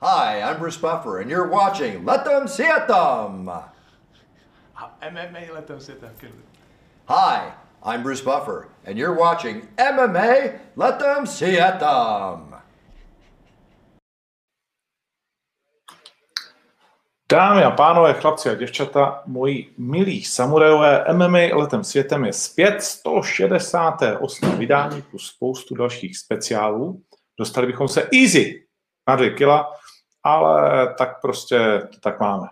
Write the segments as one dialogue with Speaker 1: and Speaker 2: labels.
Speaker 1: Hi, I'm Bruce Buffer, and you're watching Let Them See It Them.
Speaker 2: MMA Let Them Sit Them.
Speaker 1: Hi, I'm Bruce Buffer, and you're watching MMA Let Them See It Them.
Speaker 3: Dámy a pánové, chlapci a děvčata, moji milí samurajové, MMA letem světem je zpět 168. vydání plus spoustu dalších speciálů. Dostali bychom se easy na dvě kila, ale tak prostě to tak máme.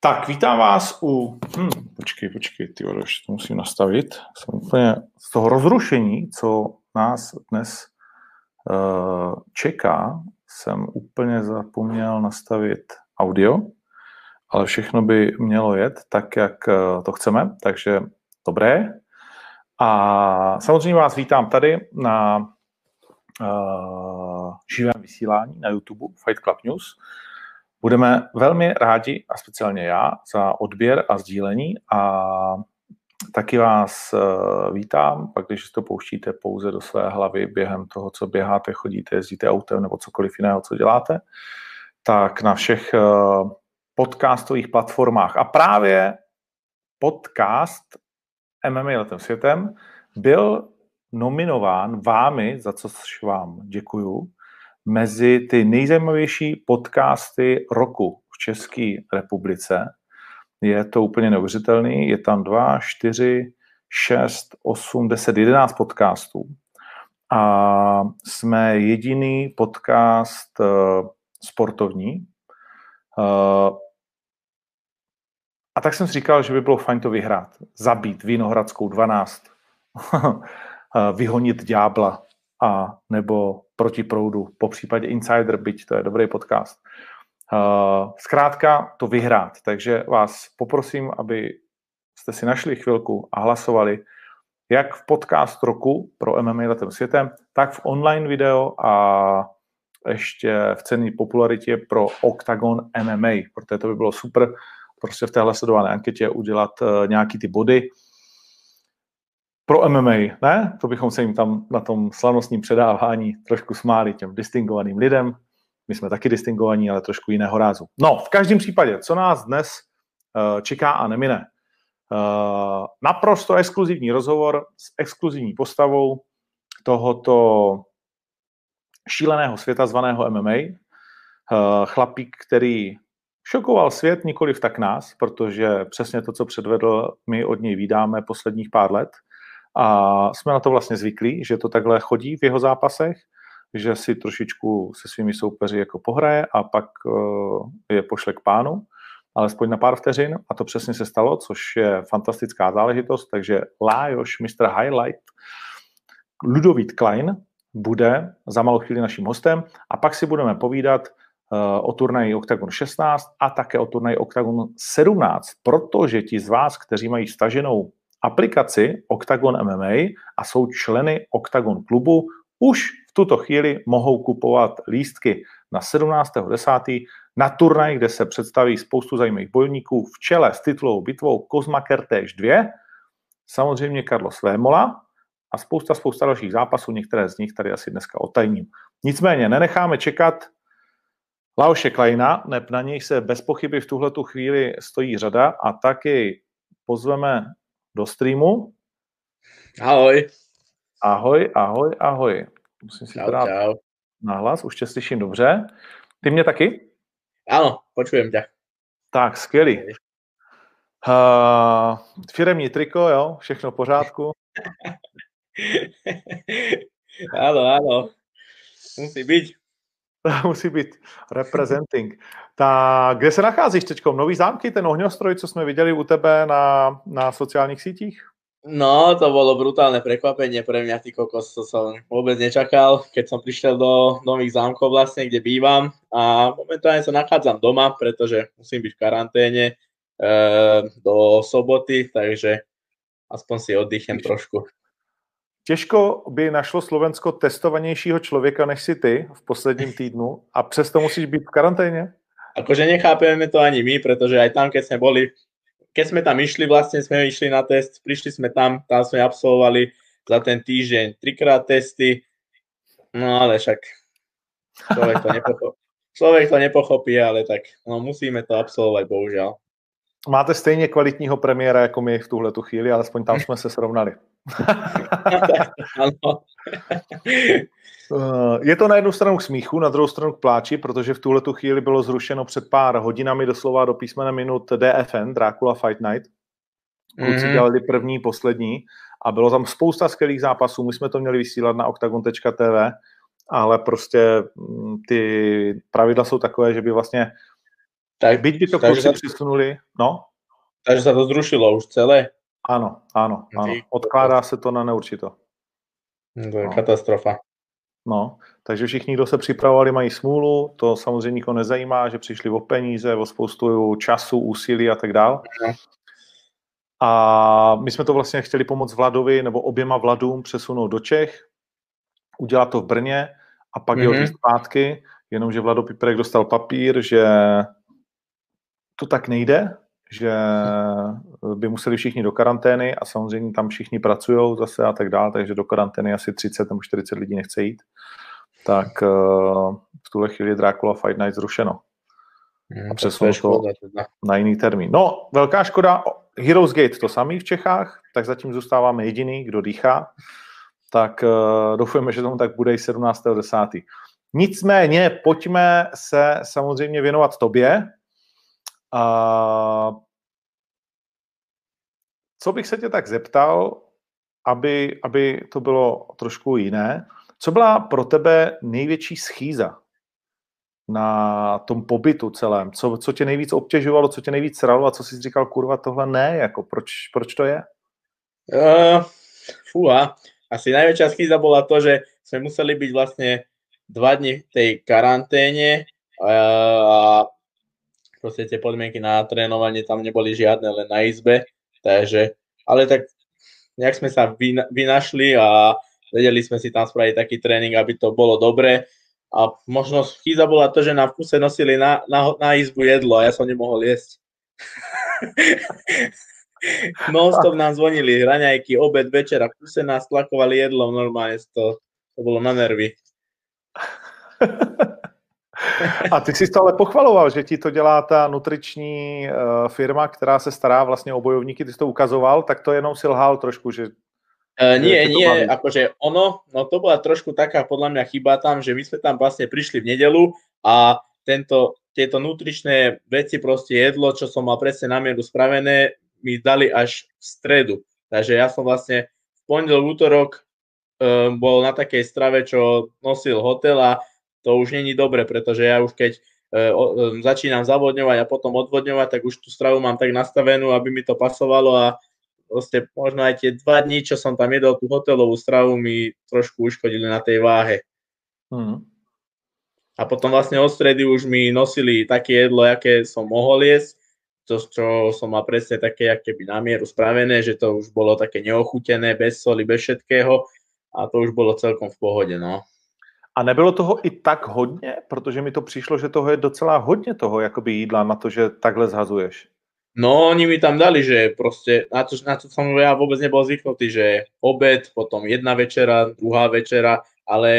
Speaker 3: Tak, vítám vás u... Hm, počkej, počkej, ty ještě to musím nastavit. Jsem úplně z toho rozrušení, co nás dnes uh, čeká, jsem úplně zapomněl nastavit audio, ale všechno by mělo jet tak, jak eh, to chceme, takže dobré. A samozřejmě vás vítám tady na uh, živém vysílání na YouTube Fight Club News. Budeme velmi rádi, a speciálně já, za odběr a sdílení a taky vás uh, vítám, pak když to pouštíte pouze do své hlavy během toho, co běháte, chodíte, jezdíte autem nebo cokoliv jiného, co děláte, tak na všech eh, podcastových platformách. A právě podcast MMA letem světem byl nominován vámi, za co vám děkuju, mezi ty nejzajímavější podcasty roku v České republice. Je to úplně neuvěřitelný. Je tam 2, 4, 6, 8, 10, 11 podcastů. A jsme jediný podcast eh, sportovní. Uh, a tak jsem si říkal, že by bylo fajn to vyhrát. Zabít Vinohradskou 12, eh, vyhonit ďábla a nebo proti proudu, po případě Insider, byť to je dobrý podcast. Uh, zkrátka to vyhrát. Takže vás poprosím, aby jste si našli chvilku a hlasovali jak v podcast roku pro MMA letem světem, tak v online video a ještě v cené popularitě pro Octagon MMA, protože to by bylo super prostě v téhle sledované anketě udělat uh, nějaký ty body pro MMA, ne? To bychom se jim tam na tom slavnostním předávání trošku smáli těm distingovaným lidem. My jsme taky distingovaní, ale trošku jiného rázu. No, v každém případě, co nás dnes uh, čeká a nemine? Uh, naprosto exkluzivní rozhovor s exkluzivní postavou tohoto šíleného světa zvaného MMA. Eh, chlapík, který šokoval svět, nikoliv tak nás, protože přesně to, co předvedl, my od něj vydáme posledních pár let. A jsme na to vlastně zvyklí, že to takhle chodí v jeho zápasech, že si trošičku se svými soupeři jako pohraje a pak eh, je pošle k pánu, alespoň na pár vteřin. A to přesně se stalo, což je fantastická záležitost. Takže Lájoš, Mr. Highlight, Ludovít Klein, bude za malou chvíli naším hostem a pak si budeme povídat uh, o turnaji Octagon 16 a také o turnaji Octagon 17, protože ti z vás, kteří mají staženou aplikaci Octagon MMA a jsou členy Octagon klubu, už v tuto chvíli mohou kupovat lístky na 17.10. na turnaj, kde se představí spoustu zajímavých bojovníků v čele s titulovou bitvou Kozma Kertéž 2, samozřejmě Carlos Vémola, a spousta, spousta dalších zápasů, některé z nich tady asi dneska otajním. Nicméně nenecháme čekat Laoše Kleina, neb na něj se bez pochyby v tuhle chvíli stojí řada a taky pozveme do streamu.
Speaker 4: Ahoj.
Speaker 3: Ahoj, ahoj, ahoj. Musím si
Speaker 4: čau, dát čau.
Speaker 3: nahlas, už tě slyším dobře. Ty mě taky?
Speaker 4: Ano, počujem tě.
Speaker 3: Tak, skvělý. Uh, firemní triko, jo, všechno v pořádku.
Speaker 4: áno, áno. Musí byť.
Speaker 3: Musí být representing. Tak kde se nacházíš teď? Nový zámky, ten ohňostroj, co jsme viděli u tebe na, na sociálních sítích?
Speaker 4: No, to bolo brutálne prekvapenie pre mňa, ty kokos, to som vôbec nečakal, keď som prišiel do nových zámkov vlastne, kde bývam a momentálne sa nachádzam doma, pretože musím byť v karanténe e, do soboty, takže aspoň si oddychem trošku.
Speaker 3: Těžko by našlo Slovensko testovanějšího člověka než si ty v posledním týdnu a přesto musíš být v karanténě?
Speaker 4: Akože nechápeme to ani my, pretože aj tam, keď sme boli, keď sme tam išli, vlastne sme išli na test, prišli sme tam, tam sme absolvovali za ten týždeň trikrát testy, no ale však človek to nepochopil. člověk to nepochopí, ale tak no, musíme to absolvovat, bohužel.
Speaker 3: Máte stejně kvalitního premiéra jako my v tuhle tu chvíli, alespoň tam jsme se srovnali. Eh, Je to na jednu stranu k smíchu, na druhou stranu k pláči, protože v tuhle tu chvíli bylo zrušeno před pár hodinami doslova do písmena minut DFN, Dracula Fight Night. Kluci
Speaker 4: Mhm.
Speaker 3: dělali první, poslední a bylo tam spousta skvělých zápasů. My jsme to měli vysílat na octagon.tv, ale prostě mm, ty pravidla jsou takové, že by vlastně,
Speaker 4: Tak,
Speaker 3: byť by to
Speaker 4: takže
Speaker 3: kluci
Speaker 4: za-
Speaker 3: přisunuli, no,
Speaker 4: takže sa to zrušilo už celé.
Speaker 3: ano, ano, ano. Odkládá se to na neurčito.
Speaker 4: No, To je
Speaker 3: No.
Speaker 4: katastrofa.
Speaker 3: No, takže všichni, kdo se připravovali, mají smůlu, to samozřejmě nikoho nezajímá, že přišli o peníze, o spoustu času, úsilí a tak dál.
Speaker 4: No.
Speaker 3: A my jsme to vlastně chtěli pomoct Vladovi nebo oběma Vladům přesunout do Čech, udělat to v Brně a pak mm-hmm.
Speaker 4: Mhm.
Speaker 3: jeho zpátky, jenomže Vlado Piperek dostal papír, že to tak nejde, že by museli všichni do karantény a samozřejmě tam všichni pracují zase a tak dále, takže do karantény asi 30 nebo 40 lidí nechce jít. Tak eh, v tuhle chvíli je Dracula Fight Night zrušeno
Speaker 4: Mm, tak
Speaker 3: přesunulo to. na jiný termín. No, velká škoda. Heroes Gate to samý v Čechách, tak zatím zůstáváme jediný, kdo dýchá. Tak uh, doufujeme, že tomu tak bude i 17.10. Nicméně, pojďme se samozřejmě věnovat tobě. Uh, co bych se tě tak zeptal, aby, aby to bylo trošku jiné. Co byla pro tebe největší schýza na tom pobytu celém? Co, co tě nejvíc obtěžovalo, co tě nejvíc sralo a co jsi říkal, kurva, tohle ne, jako proč, proč to je?
Speaker 4: Uh, fúha, asi najväčšia schýza bola to, že sme museli byť vlastne dva dni v tej karanténe a proste tie podmienky na trénovanie tam neboli žiadne, len na izbe, takže, ale tak nejak sme sa vyna, vynašli a vedeli sme si tam spraviť taký tréning, aby to bolo dobre a možno schýza bola to, že v kuse nosili na, na, na izbu jedlo a ja som nemohol jesť. Non-stop nám zvonili raňajky, obed, večer a v kuse nás tlakovali jedlom normálne, to, to bolo na nervy.
Speaker 3: A ty jsi to ale pochvaloval, že ti to dělá ta nutriční uh, firma, která se stará vlastně o bojovníky, ty jsi to ukazoval, tak to jenom si lhal trošku, že
Speaker 4: Uh, nie, nie, akože ono, no to bola trošku taká podľa mňa chyba tam, že my sme tam vlastne prišli v nedelu a tento, tieto nutričné veci, proste jedlo, čo som mal presne na mieru spravené, mi dali až v stredu. Takže ja som vlastne v pondelok, útorok um, bol na takej strave, čo nosil hotel a to už není dobre, pretože ja už keď uh, um, začínam zavodňovať a potom odvodňovať, tak už tú stravu mám tak nastavenú, aby mi to pasovalo a proste možno aj tie dva dní, čo som tam jedol tú hotelovú stravu, mi trošku uškodili na tej váhe.
Speaker 3: hm.
Speaker 4: A potom vlastne od stredy už mi nosili také jedlo, aké som mohol jesť, to, čo som mal presne také, aké by na mieru spravené, že to už bolo také neochutené, bez soli, bez všetkého a to už bolo celkom v pohode, no.
Speaker 3: A nebylo toho i tak hodně, protože mi to přišlo, že toho je docela hodně toho jakoby jídla na to, že takhle zhazuješ.
Speaker 4: No, oni mi tam dali, že proste, na to, na to som ja vôbec nebol zvyknutý, že obed, potom jedna večera, druhá večera, ale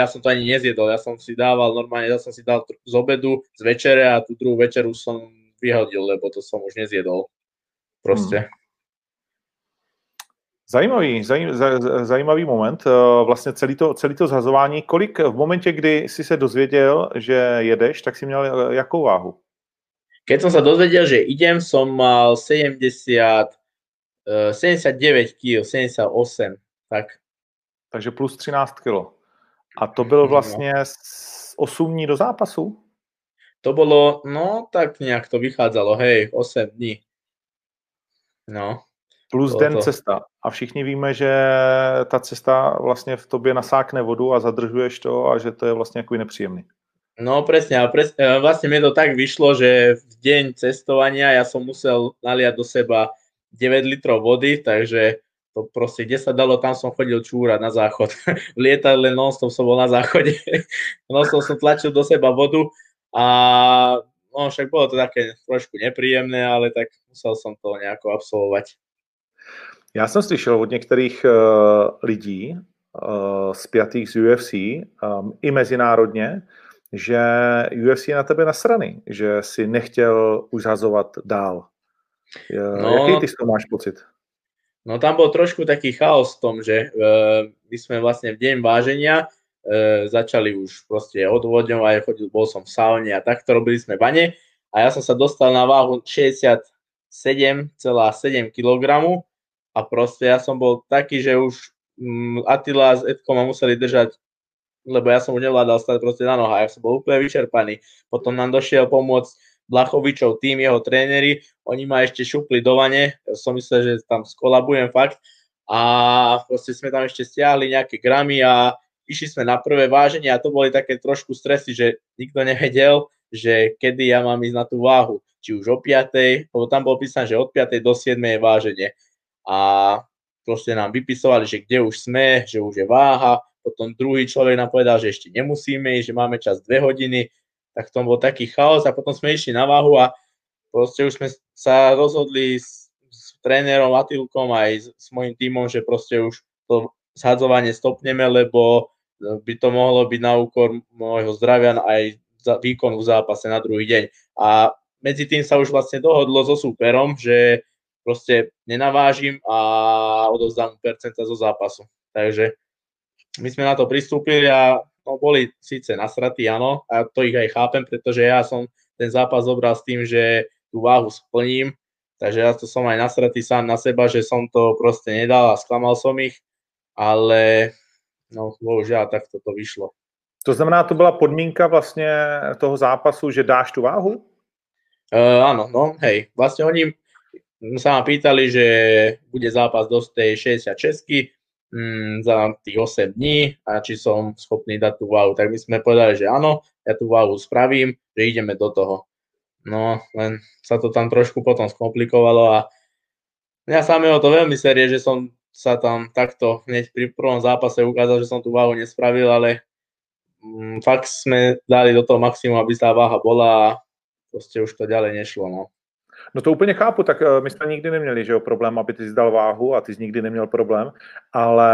Speaker 4: ja som to ani nezjedol, ja som si dával normálne, ja som si dal z obedu, z večere a tú druhú večeru som vyhodil, lebo to som už nezjedol. Proste.
Speaker 3: Zajímavý, zaj, za- za- zajímavý moment, eh, vlastně celý to, celý to zhazování. Kolik v momentě, kdy jsi se dozvěděl, že jedeš, tak si měl eh, jakou váhu?
Speaker 4: Keď som sa dozvedel, že idem, som mal 70, eh, 79 kg, 78, tak.
Speaker 3: Takže plus 13 kilo. A to byl
Speaker 4: No.
Speaker 3: vlastně s- 8 dní do zápasu?
Speaker 4: To bolo, no tak nejak to vychádzalo, hej, 8 dní. No.
Speaker 3: Plus
Speaker 4: Bylo
Speaker 3: den
Speaker 4: to.
Speaker 3: cesta. A všichni víme, že ta cesta vlastně v tobě nasákne vodu a zadržuješ to a že to je vlastně jako nepříjemný.
Speaker 4: No presne, a pres, e, vlastne mi to tak vyšlo, že v deň cestovania ja som musel naliať do seba 9 litrov vody, takže to proste, kde sa dalo, tam som chodil čúrať na záchod. v lietadle non-stop som bol na záchode. non-stop som tlačil do seba vodu a no však bolo to také trošku nepríjemné, ale tak musel som to nejako absolvovať.
Speaker 3: Já jsem slyšel od některých uh, lidí uh, spjatých z UFC, um, i mezinárodně, že UFC je na tebe nasraný, že si nechtěl už zhazovat dál. No, Jaký ty z toho máš pocit?
Speaker 4: No tam bol trošku taký chaos v tom, že uh, my sme vlastne v deň váženia uh, začali už proste odvodňovať, chodil, bol som v saune a takto robili sme bane a ja som sa dostal na váhu 67,7 kg a proste ja som bol taký, že už um, Attila s Edkom ma museli držať lebo ja som už nevládal stať proste na nohách, ja som bol úplne vyčerpaný. Potom nám došiel pomôcť Blachovičov tým, jeho tréneri, oni ma ešte šupli do vane, ja som myslel, že tam skolabujem fakt a proste sme tam ešte stiahli nejaké gramy a išli sme na prvé váženie a to boli také trošku stresy, že nikto nevedel, že kedy ja mám ísť na tú váhu, či už o 5, lebo tam bolo písané, že od 5. do 7. je váženie a proste nám vypisovali, že kde už sme, že už je váha, potom druhý človek nám povedal, že ešte nemusíme ísť, že máme čas 2 hodiny, tak to bol taký chaos a potom sme išli na váhu a proste už sme sa rozhodli s, s trénerom Atilkom aj s, s mojim tímom, že proste už to zhadzovanie stopneme, lebo by to mohlo byť na úkor môjho zdravia aj za výkon v zápase na druhý deň. A medzi tým sa už vlastne dohodlo so súperom, že proste nenavážim a odovzdám percenta zo zápasu. Takže my sme na to pristúpili a no, boli síce nasratí, áno, a to ich aj chápem, pretože ja som ten zápas zobral s tým, že tú váhu splním, takže ja to som aj nasratý sám na seba, že som to proste nedal a sklamal som ich, ale no bohužiaľ takto to vyšlo.
Speaker 3: To znamená, to byla podmínka vlastně toho zápasu, že dáš tu váhu?
Speaker 4: Uh, áno, no hej, vlastne oni sa ma pýtali, že bude zápas do tej 66 mm, za tých 8 dní a či som schopný dať tú váhu. Tak my sme povedali, že áno, ja tú váhu spravím, že ideme do toho. No, len sa to tam trošku potom skomplikovalo a mňa samého to veľmi série, že som sa tam takto hneď pri prvom zápase ukázal, že som tú váhu nespravil, ale mm, fakt sme dali do toho maximum, aby tá váha bola a proste už to ďalej nešlo. No.
Speaker 3: No to úplně chápu, tak eh, my jsme nikdy neměli že jo, problém, aby ty zdal váhu a ty jsi nikdy neměl problém, ale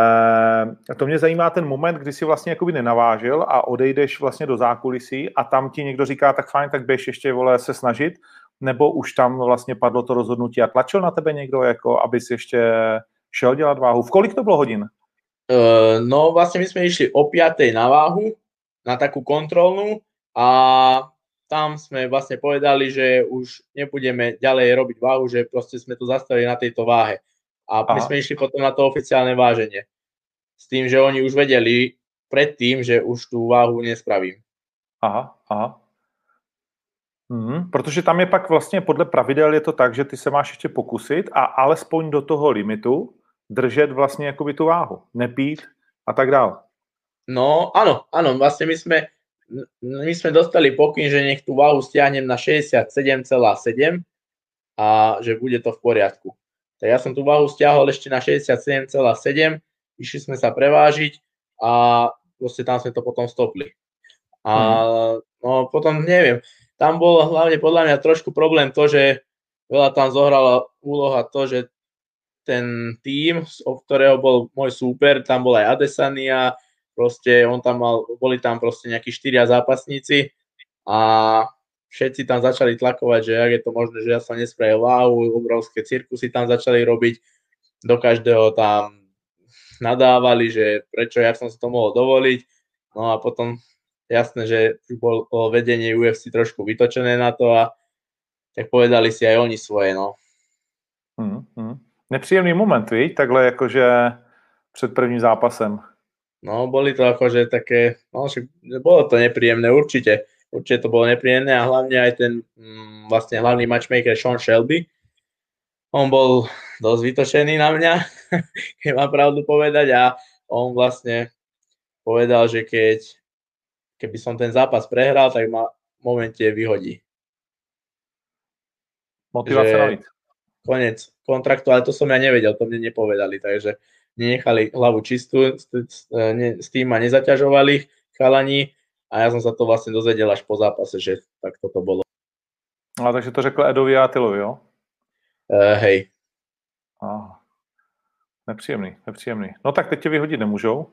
Speaker 3: to mě zajímá ten moment, kdy jsi vlastně jakoby nenavážil a odejdeš vlastně do zákulisí a tam ti někdo říká, tak fajn, tak běž ještě vole se snažit, nebo už tam vlastně padlo to rozhodnutí a tlačil na tebe někdo, jako abys ještě šel dělat váhu. V kolik to bylo hodin?
Speaker 4: Uh, no vlastně my jsme išli o 5. na váhu, na takú kontrolnú a tam sme vlastne povedali, že už nebudeme ďalej robiť váhu, že proste sme to zastavili na tejto váhe. A Aha. my sme išli potom na to oficiálne váženie. S tým, že oni už vedeli predtým, že už tú váhu nespravím.
Speaker 3: Aha, aha. Hmm, protože tam je pak vlastně podle pravidel je to tak, že ty se máš ještě pokusit a alespoň do toho limitu držet vlastně jakoby tu váhu, nepít a tak dále.
Speaker 4: No, áno, áno, vlastne my sme, my sme dostali pokyn, že nech tú váhu stiahnem na 67,7 a že bude to v poriadku. Tak ja som tú váhu stiahol ešte na 67,7, išli sme sa prevážiť a proste tam sme to potom stopli. A hmm. no potom neviem, tam bol hlavne podľa mňa trošku problém to, že veľa tam zohrala úloha to, že ten tým, o ktorého bol môj súper, tam bol aj Adesania, proste on tam mal, boli tam proste nejakí štyria zápasníci a všetci tam začali tlakovať, že ak je to možné, že ja som nespravil wow, obrovské cirkusy tam začali robiť, do každého tam nadávali, že prečo, jak som si to mohol dovoliť, no a potom jasné, že bolo vedenie UFC trošku vytočené na to a tak povedali si aj oni svoje, no.
Speaker 3: Hmm, hmm. Nepříjemný moment, víš, takhle jakože před prvním zápasem.
Speaker 4: No, boli to akože také, no, bolo to nepríjemné, určite. Určite to bolo nepríjemné a hlavne aj ten mm, vlastne hlavný matchmaker Sean Shelby, on bol dosť vytočený na mňa, keď mám pravdu povedať a on vlastne povedal, že keď keby som ten zápas prehral, tak ma v momente vyhodí.
Speaker 3: Motivácia
Speaker 4: Konec kontraktu, ale to som ja nevedel, to mne nepovedali, takže nenechali hlavu čistú, s tým ma nezaťažovali chalani a ja som sa to vlastne dozvedel až po zápase, že tak toto bolo.
Speaker 3: A takže to řekl Edovi a Atilovi, jo?
Speaker 4: Uh, hej.
Speaker 3: Ah, nepříjemný, nepříjemný. No tak teď tě vyhodit nemůžou,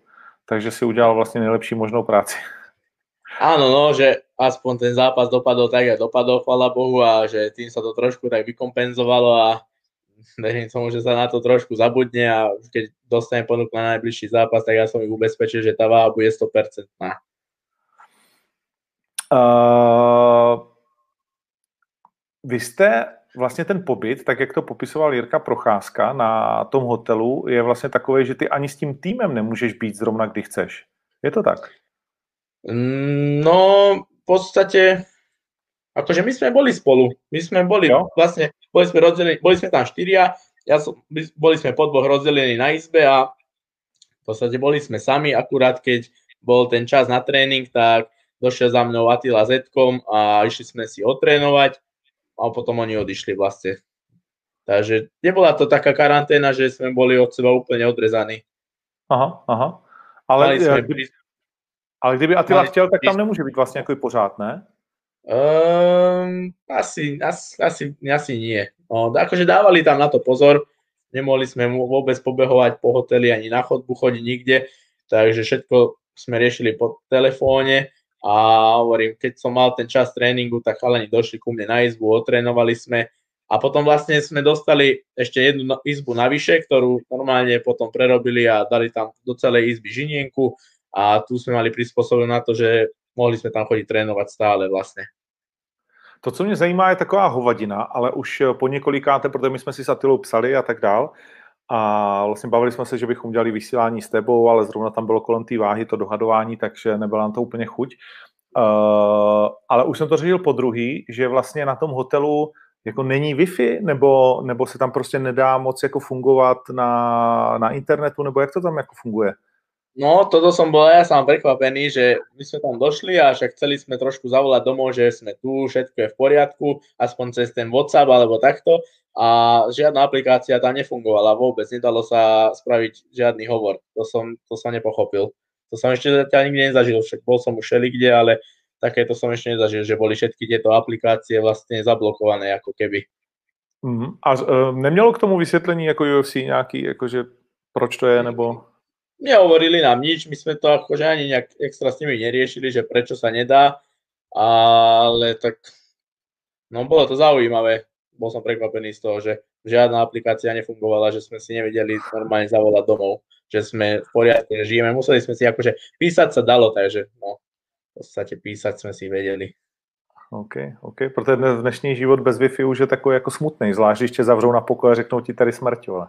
Speaker 3: takže si udělal vlastně nejlepší možnou práci.
Speaker 4: Áno, no, že aspoň ten zápas dopadol tak, jak dopadol, chvala Bohu, a že tým sa to trošku tak vykompenzovalo a verím tomu, že sa na to trošku zabudne a keď dostanem ponuku na najbližší zápas, tak ja som ich ubezpečil, že tá váha bude 100%.
Speaker 3: Uh, vy jste vlastně ten pobyt, tak jak to popisoval Jirka Procházka na tom hotelu, je vlastně takový, že ty ani s tím týmem nemůžeš být zrovna, kdy chceš. Je to tak?
Speaker 4: No, v podstate, akože my sme boli spolu. My sme boli, jo? vlastne, boli sme rozdelení, boli sme tam štyria, ja som, boli sme po dvoch rozdelení na izbe a v podstate boli sme sami, akurát keď bol ten čas na tréning, tak došiel za mnou Attila Zetkom a išli sme si otrénovať a potom oni odišli vlastne. Takže nebola to taká karanténa, že sme boli od seba úplne odrezaní.
Speaker 3: Aha, aha. Ale, sme, ale kdyby Attila Mali... chtěl, tak tam nemůže být vlastně jako pořád, ne?
Speaker 4: Um, asi, asi, asi, asi nie. No, akože dávali tam na to pozor, nemohli sme mu vôbec pobehovať po hoteli ani na chodbu chodiť nikde, takže všetko sme riešili po telefóne. A hovorím, keď som mal ten čas tréningu, tak chalani došli ku mne na izbu, otrénovali sme. A potom vlastne sme dostali ešte jednu no, izbu navyše, ktorú normálne potom prerobili a dali tam do celej izby žinienku. A tu sme mali prispôsobené na to, že mohli jsme tam chodit trénovat stále vlastně.
Speaker 3: To, co mě zajímá, je taková hovadina, ale už po několikáté, protože my jsme si s Atilou psali a tak dál, a vlastně bavili jsme se, že bychom dělali vysílání s tebou, ale zrovna tam bylo kolem té váhy to dohadování, takže nebyla nám to úplně chuť. Uh, ale už jsem to řešil po druhý, že vlastně na tom hotelu jako není Wi-Fi, nebo, nebo se tam prostě nedá moc jako fungovat na, na internetu, nebo jak to tam jako funguje?
Speaker 4: No, toto som bol ja sám prekvapený, že my sme tam došli a však chceli sme trošku zavolať domov, že sme tu, všetko je v poriadku, aspoň cez ten WhatsApp alebo takto a žiadna aplikácia tam nefungovala vôbec, nedalo sa spraviť žiadny hovor. To som, to som nepochopil. To som ešte zatiaľ nikdy nezažil, však bol som už kde, ale takéto som ešte nezažil, že boli všetky tieto aplikácie vlastne zablokované ako keby.
Speaker 3: Mm-hmm. A uh, nemělo k tomu vysvětlení jako UFC nějaký, jakože proč to je, nebo
Speaker 4: nehovorili nám nič, my sme to akože ani nejak extra s nimi neriešili, že prečo sa nedá, ale tak no bolo to zaujímavé. Bol som prekvapený z toho, že žiadna aplikácia nefungovala, že sme si nevedeli normálne zavolať domov, že sme v poriadku, žijeme. Museli sme si akože písať sa dalo, takže no, v podstate písať sme si vedeli.
Speaker 3: OK, OK, protože dnešní život bez Wi-Fi už je takový jako smutný, zvlášť když tě zavřou na pokoj a řeknou ti tady smrť, ale.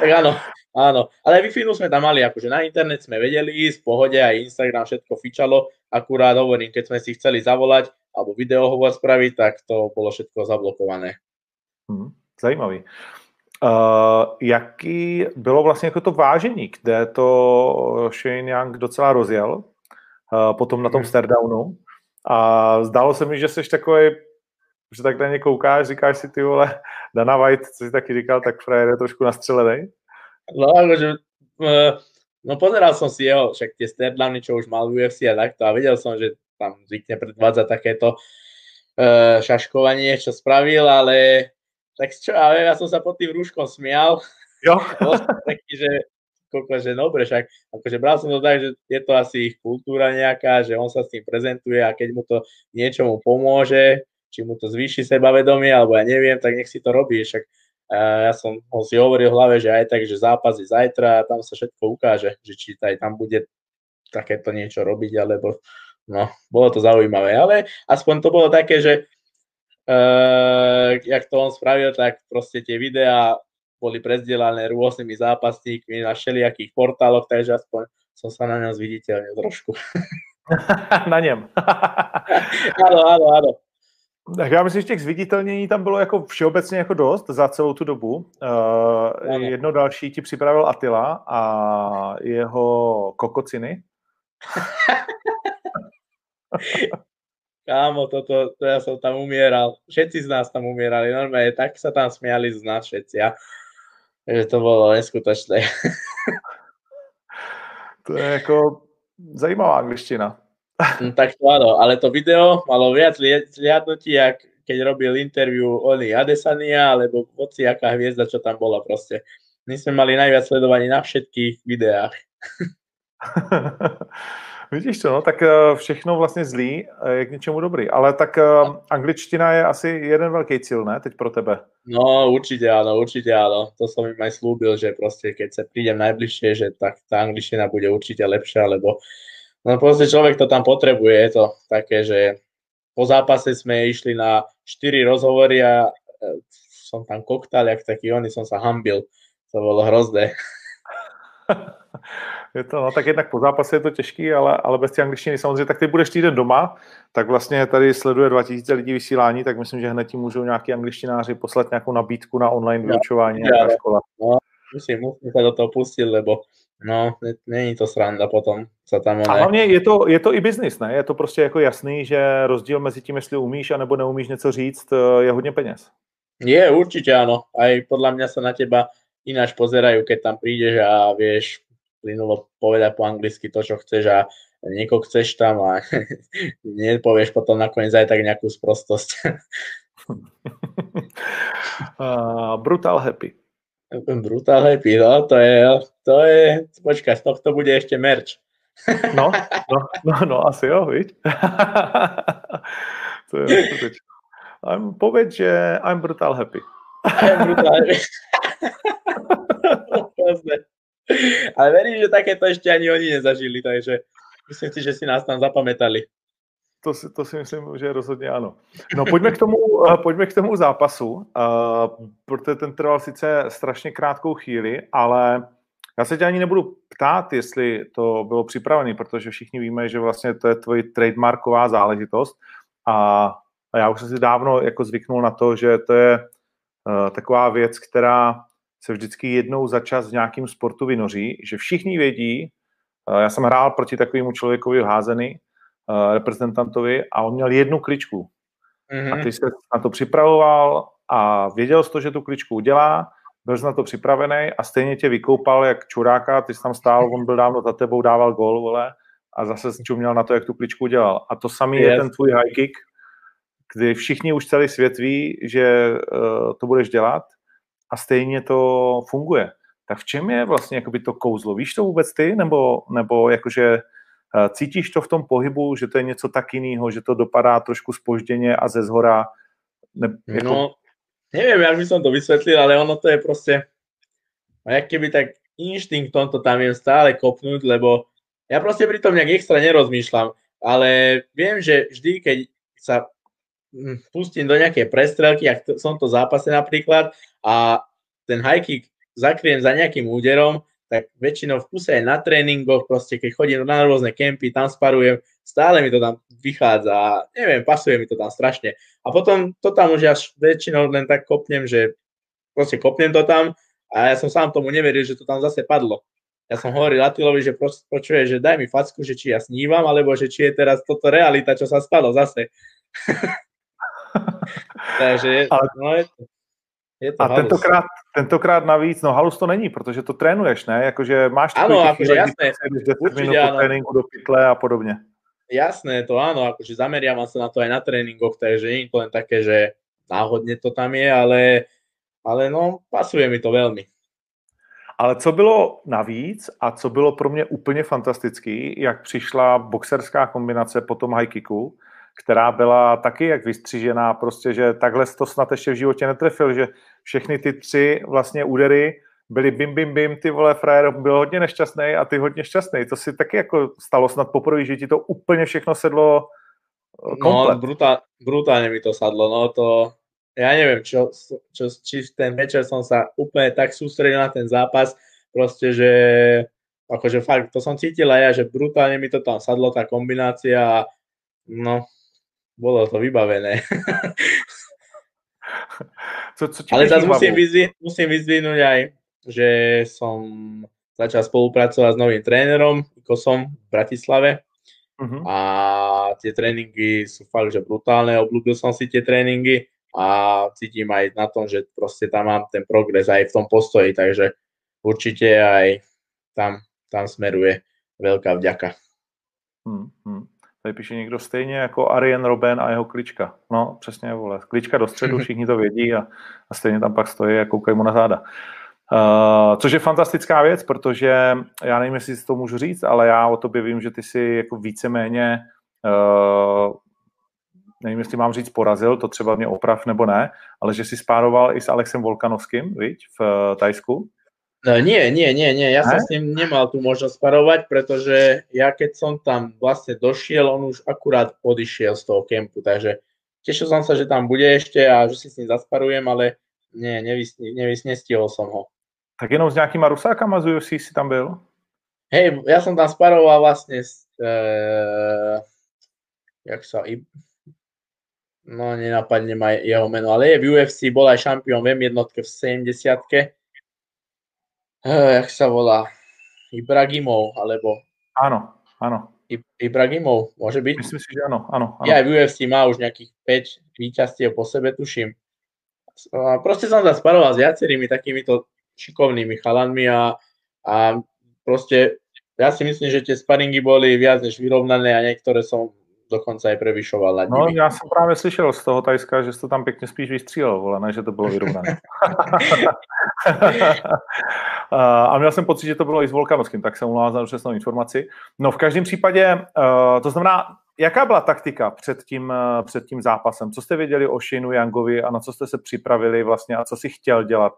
Speaker 4: Tak áno, áno. Ale Wi-Fi sme tam mali, akože na internet sme vedeli ísť, v pohode, aj Instagram všetko fičalo, akurát hovorím, keď sme si chceli zavolať alebo videohovor spraviť, tak to bolo všetko zablokované.
Speaker 3: Hmm, zajímavý. Uh, jaký bylo vlastně jako to vážení, kde to Shane Young docela rozjel uh, potom na tom hmm. stardownu a zdálo se mi, že jsi takový, že tak na ně koukáš, říkáš si ty vole, Dana White, co jsi taky říkal, tak frajer je trošku nastřelený.
Speaker 4: No, akože, uh, no pozeral som si jeho, však tie sterdowny, čo už mal v UFC a takto a vedel som, že tam zvykne predvádzať takéto uh, šaškovanie, čo spravil, ale tak čo, ja, ja som sa pod tým rúškom smial.
Speaker 3: Jo.
Speaker 4: taký, že koľko, že dobre, však akože bral som to tak, že je to asi ich kultúra nejaká, že on sa s tým prezentuje a keď mu to niečomu pomôže, či mu to zvýši sebavedomie, alebo ja neviem, tak nech si to robí. Však ja som ho si hovoril v hlave, že aj tak, že zápas je zajtra a tam sa všetko ukáže, že či aj tam bude takéto niečo robiť, alebo no, bolo to zaujímavé. Ale aspoň to bolo také, že uh, jak to on spravil, tak proste tie videá boli prezdielané rôznymi zápasníkmi na všelijakých portáloch, takže aspoň som sa na ňom zviditeľnil trošku.
Speaker 3: na něm.
Speaker 4: áno, áno, áno.
Speaker 3: Tak já myslím, že těch zviditelnění tam bylo jako všeobecně jako dost za celou tu dobu. Uh, jedno další ti připravil Atila a jeho kokociny.
Speaker 4: Kámo, toto, to ja som tam umieral. Všetci z nás tam umierali. Normálne, tak sa tam smiali z nás všetci. Ja Takže to bylo neskutečné.
Speaker 3: to je jako zajímavá angličtina.
Speaker 4: No, tak to áno, ale to video malo viac zliadnutí, jak keď robil interview Oli Adesania, alebo hoci aká hviezda, čo tam bola proste. My sme mali najviac sledovaní na všetkých videách.
Speaker 3: Vidíš to, no, tak eh, všechno vlastně zlý eh, je k něčemu dobrý. Ale tak eh, angličtina je asi jeden velký cíl, ne, teď pro tebe?
Speaker 4: No, určite áno, určite áno. To som im aj slúbil, že proste keď sa prídem najbližšie, že tak tá angličtina bude určite lepšia, lebo no proste človek to tam potrebuje. Je to také, že po zápase sme išli na 4 rozhovory a som tam koktal, jak taký oni, som sa hambil. To bolo hrozné.
Speaker 3: je to, no tak jednak po zápase je to těžký, ale, ale bez té angličtiny samozřejmě, tak ty budeš týden doma, tak vlastně tady sleduje 2000 lidí vysílání, tak myslím, že hned ti můžou nějaký angličtináři poslat nějakou nabídku na online vyučování,
Speaker 4: ja, nějaká škola. No, musím, musím se do toho pustit, lebo no, není to sranda potom, co tam
Speaker 3: A hlavně je to, je to i biznis, ne? Je to prostě jako jasný, že rozdíl mezi tím, jestli umíš anebo neumíš něco říct, je hodně peněz.
Speaker 4: Je, určite áno. Aj podľa mňa sa na teba ináč pozerajú, keď tam prídeš a vieš plynulo povedať po anglicky to, čo chceš a niekoho chceš tam a nepovieš potom nakoniec aj tak nejakú sprostosť.
Speaker 3: uh, brutal happy.
Speaker 4: Brutal happy, no, to je, to je, počkaj, z tohto bude ešte merch.
Speaker 3: no, no, no, no, asi jo, viď? to je skutečné. I'm, povedz, že I'm brutal happy.
Speaker 4: I'm brutal happy. Ale verím, že takéto ešte ani oni nezažili, takže myslím si, že si nás tam zapamätali.
Speaker 3: To si, to si myslím, že rozhodně ano. No pojďme k tomu, uh, pojďme k tomu zápasu, uh, protože ten trval sice strašně krátkou chvíli, ale já se tě ani nebudu ptát, jestli to bylo připravené, protože všichni víme, že vlastně to je tvoje trademarková záležitost a já už jsem si dávno jako zvyknul na to, že to je uh, taková věc, která se vždycky jednou za čas v nějakým sportu vynoří, že všichni vědí, já jsem hrál proti takovému člověkovi házený, uh, reprezentantovi a on měl jednu kličku. Mm-hmm. A ty se na to připravoval a věděl jsi to, že tu kličku udělá, byl jsi na to připravený a stejně tě vykoupal jak čuráka, ty jsi tam stál, on byl dávno za tebou, dával gol, vole, a zase jsi čuměl na to, jak tu kličku udělal. A to samý yes. je ten tvůj high kick, kdy všichni už celý svět ví, že uh, to budeš dělat a stejně to funguje. Tak v čem je vlastně jakoby to kouzlo? Víš to vůbec ty? Nebo, nebo jakože cítíš to v tom pohybu, že to je něco tak jiného, že to dopadá trošku spožděně a ze zhora?
Speaker 4: Ne, jako... No, neviem, jak by som to vysvetlil, ale ono to je proste, jak keby tak inštinktom to tam viem stále kopnúť, lebo ja proste pri tom nejak extra nerozmýšľam, ale viem, že vždy, keď sa Hm, pustím do nejakej prestrelky, ak som to zápase napríklad a ten high kick zakriem za nejakým úderom, tak väčšinou v kuse aj na tréningoch, proste keď chodím na rôzne kempy, tam sparujem, stále mi to tam vychádza a neviem, pasuje mi to tam strašne. A potom to tam už až väčšinou len tak kopnem, že proste kopnem to tam a ja som sám tomu neveril, že to tam zase padlo. Ja som hovoril Atilovi, že počuje, že daj mi facku, že či ja snívam, alebo že či je teraz toto realita, čo sa stalo zase. Takže no je to, je to
Speaker 3: a tentokrát, tentokrát navíc, no halus to není, protože to trénuješ, ne? Jakože máš
Speaker 4: takový ano, akože jasné,
Speaker 3: 10 minút po tréninku do pytle a podobně.
Speaker 4: Jasné, to áno, akože zameriavam sa na to aj na tréningoch, takže nie je to len také, že náhodne to tam je, ale, ale no, pasuje mi to veľmi.
Speaker 3: Ale co bylo navíc a co bylo pro mě úplně fantastický, jak přišla boxerská kombinace po tom high kicku, která byla taky jak vystřížená, prostě, že takhle to snad ještě v životě netrefil, že všechny ty tři vlastně údery byly bim, bim, bim, ty vole, frajer byl hodně nešťastný a ty hodně šťastný. To si taky jako stalo snad poprvé, že ti to úplně všechno sedlo
Speaker 4: eh, komplet. No, brutál, brutálne mi to sadlo, no to, ja neviem, čo, čo, či ten večer som sa úplne tak sústredil na ten zápas, proste, že akože fakt, to som cítil aj ja, že brutálne mi to tam sadlo, tá kombinácia, no, bolo to vybavené.
Speaker 3: co, co
Speaker 4: Ale zase musím, vyzvi- musím vyzvihnúť aj, že som začal spolupracovať s novým trénerom, Kosom v Bratislave. Uh-huh. A tie tréningy sú fakt, že brutálne, obľúbil som si tie tréningy a cítim aj na tom, že proste tam mám ten progres aj v tom postoji, takže určite aj tam, tam smeruje veľká vďaka.
Speaker 3: Hmm, hmm. Tady píše někdo stejně jako Arjen Robben a jeho klička. No, přesně, vole. Klička do středu, všichni to vědí a, a stejně tam pak stojí a koukají mu na záda. Uh, což je fantastická věc, protože já nevím, jestli si to můžu říct, ale já o tobě vím, že ty si jako víceméně, uh, nevím, jestli mám říct porazil, to třeba mě oprav nebo ne, ale že si spároval i s Alexem Volkanovským, viď, v uh, Tajsku.
Speaker 4: No, nie, nie, nie, nie, ja som s ním nemal tu možnosť sparovať, pretože ja keď som tam vlastne došiel, on už akurát odišiel z toho kempu, takže tešil som sa, že tam bude ešte a že si s ním zasparujem, ale nie, nevys, nevys, nestihol som ho.
Speaker 3: Tak jenom s nějakýma rusákama z UFC si tam byl?
Speaker 4: Hej, ja som tam sparoval vlastne s, uh, jak sa, i, no nenapadne ma jeho meno, ale je v UFC, bol aj šampión v jednotke v 70 uh, jak sa volá, Ibragimov, alebo...
Speaker 3: Áno, áno.
Speaker 4: Ibragimov, môže byť?
Speaker 3: Myslím si, že áno, áno. áno.
Speaker 4: Ja aj v UFC má už nejakých 5 víťazstiev po sebe, tuším. A proste som sa sparoval s viacerými takýmito šikovnými chalanmi a, a proste ja si myslím, že tie sparingy boli viac než vyrovnané a niektoré som dokonce aj prevyšoval
Speaker 3: No, já jsem právě slyšel z toho Tajska, že to tam pěkně spíš vystřílel, vole, ne, že to bylo vyrovnané. a měl jsem pocit, že to bylo i s Volkanovským, tak jsem ulázal za přesnou informaci. No v každém případě, uh, to znamená, jaká byla taktika před tím, uh, před tím zápasem? Co jste věděli o Shineu Yangovi a na co jste se připravili vlastně a co si chtěl dělat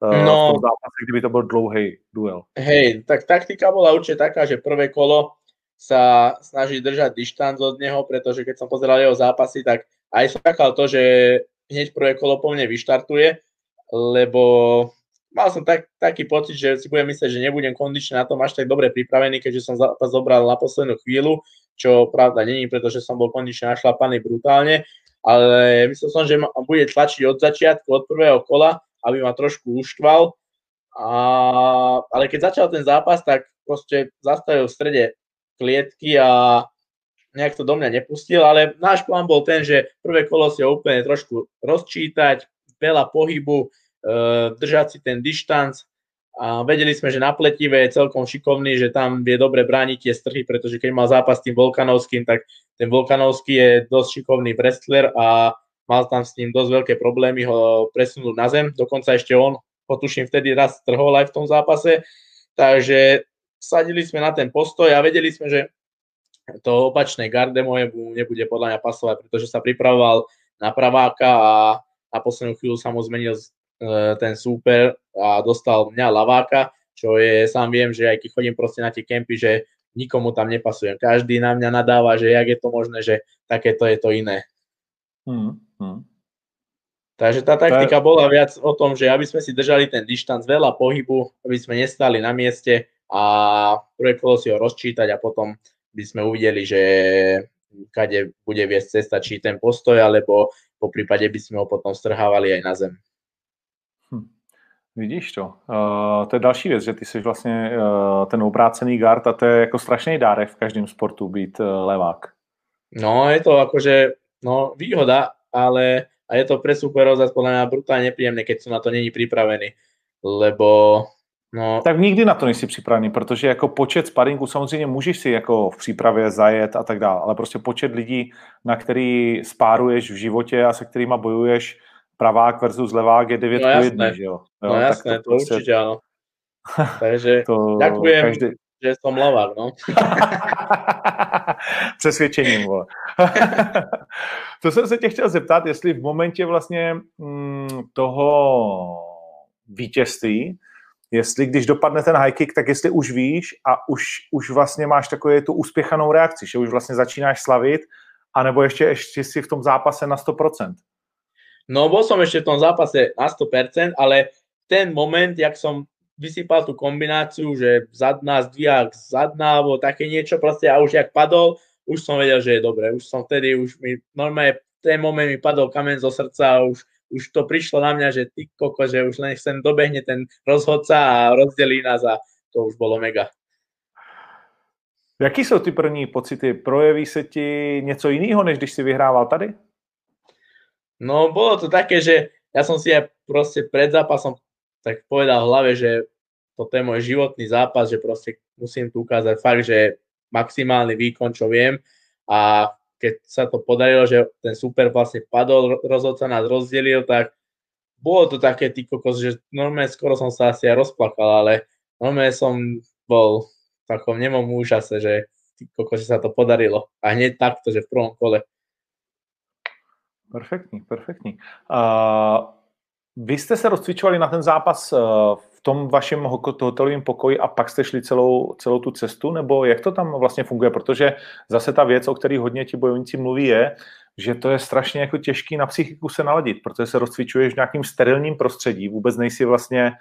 Speaker 3: uh, no, v tom zápase, kdyby to byl dlouhý duel?
Speaker 4: Hej, tak taktika bola určite taká, že prvé kolo sa snaží držať dištanc od neho, pretože keď som pozeral jeho zápasy, tak aj som čakal to, že hneď prvé kolo po mne vyštartuje, lebo mal som tak, taký pocit, že si budem myslieť, že nebudem kondične na tom až tak dobre pripravený, keďže som zápas zobral na poslednú chvíľu, čo pravda není, pretože som bol kondične našlapaný brutálne, ale myslel som, že ma bude tlačiť od začiatku, od prvého kola, aby ma trošku uštval, a, ale keď začal ten zápas, tak proste zastavil v strede klietky a nejak to do mňa nepustil, ale náš plán bol ten, že prvé kolo si ho úplne trošku rozčítať, veľa pohybu, e, držať si ten dištanc a vedeli sme, že na pletive je celkom šikovný, že tam vie dobre brániť tie strhy, pretože keď mal zápas s tým Volkanovským, tak ten Volkanovský je dosť šikovný wrestler a mal tam s ním dosť veľké problémy ho presunúť na zem, dokonca ešte on, potuším, vtedy raz trhol aj v tom zápase, takže sadili sme na ten postoj a vedeli sme, že to opačné garde moje nebude podľa mňa pasovať, pretože sa pripravoval na praváka a na poslednú chvíľu sa mu zmenil e, ten súper a dostal mňa laváka, čo je, sám viem, že aj keď chodím proste na tie kempy, že nikomu tam nepasujem. Každý na mňa nadáva, že jak je to možné, že takéto je to iné. Hmm, hmm. Takže tá taktika bola viac o tom, že aby sme si držali ten dištanc, veľa pohybu, aby sme nestali na mieste a prvé kolo si ho rozčítať a potom by sme uvideli, že kade bude viesť cesta, či ten postoj, alebo po prípade by sme ho potom strhávali aj na zem.
Speaker 3: Hm. Vidíš to. Uh, to je další věc, že ty jsi vlastně uh, ten obrácený guard a to je jako strašný dárek v každém sportu být uh, levák.
Speaker 4: No, je to akože no, výhoda, ale a je to pre superov zase podľa mňa brutálne nepríjemné, keď sú na to není pripravení, lebo
Speaker 3: No. Tak nikdy na to nejsi připravený, protože jako počet sparingů samozřejmě můžeš si jako v přípravě zajet a tak dále, ale prostě počet lidí, na který spáruješ v životě a se kterými bojuješ pravák versus levák je 9 no, 1, že jo?
Speaker 4: jo no jasné, to, to prostě... určitě ano. Takže to ďakujem, každý... že som lavák, no.
Speaker 3: Přesvědčením, vole. to jsem se tě chtěl zeptat, jestli v momentě vlastně mm, toho vítězství, jestli když dopadne ten high kick, tak jestli už víš a už, už vlastně máš takovou tu uspěchanou reakci, že už vlastně začínáš slavit, anebo ještě, ještě si v tom zápase na 100%.
Speaker 4: No bol som ešte v tom zápase na 100%, ale ten moment, jak som vysypal tú kombináciu, že zadná zdvíjak zadná, alebo také niečo proste a už jak padol, už som vedel, že je dobre. Už som vtedy, už mi normálne ten moment mi padol kamen zo srdca a už už to prišlo na mňa, že ty koko, že už len sem dobehne ten rozhodca a rozdelí nás a to už bolo mega.
Speaker 3: Jaký jsou ty první pocity? Projeví se ti něco jiného, než když si vyhrával tady?
Speaker 4: No, bolo to také, že ja som si aj proste pred zápasom tak povedal v hlave, že toto je môj životný zápas, že proste musím tu ukázať fakt, že maximálny výkon, čo viem a keď sa to podarilo, že ten super vlastne padol, rozhodca nás rozdelil, tak bolo to také, ty kokos, že normálne skoro som sa asi aj rozplakal, ale normálne som bol v takom nemom úžase, že ty kokos, že sa to podarilo. A hneď takto, že v prvom kole.
Speaker 3: Perfektní, perfektní. Uh, vy jste se rozcvičovali na ten zápas uh, tom vašem hotelovém pokoji a pak jste šli celou, celou tu cestu, nebo jak to tam vlastně funguje? Protože zase ta věc, o které hodně ti bojovníci mluví, je, že to je strašně jako těžký na psychiku se naladit, protože se rozcvičuješ v nějakým sterilním prostředí, vůbec nejsi vlastně,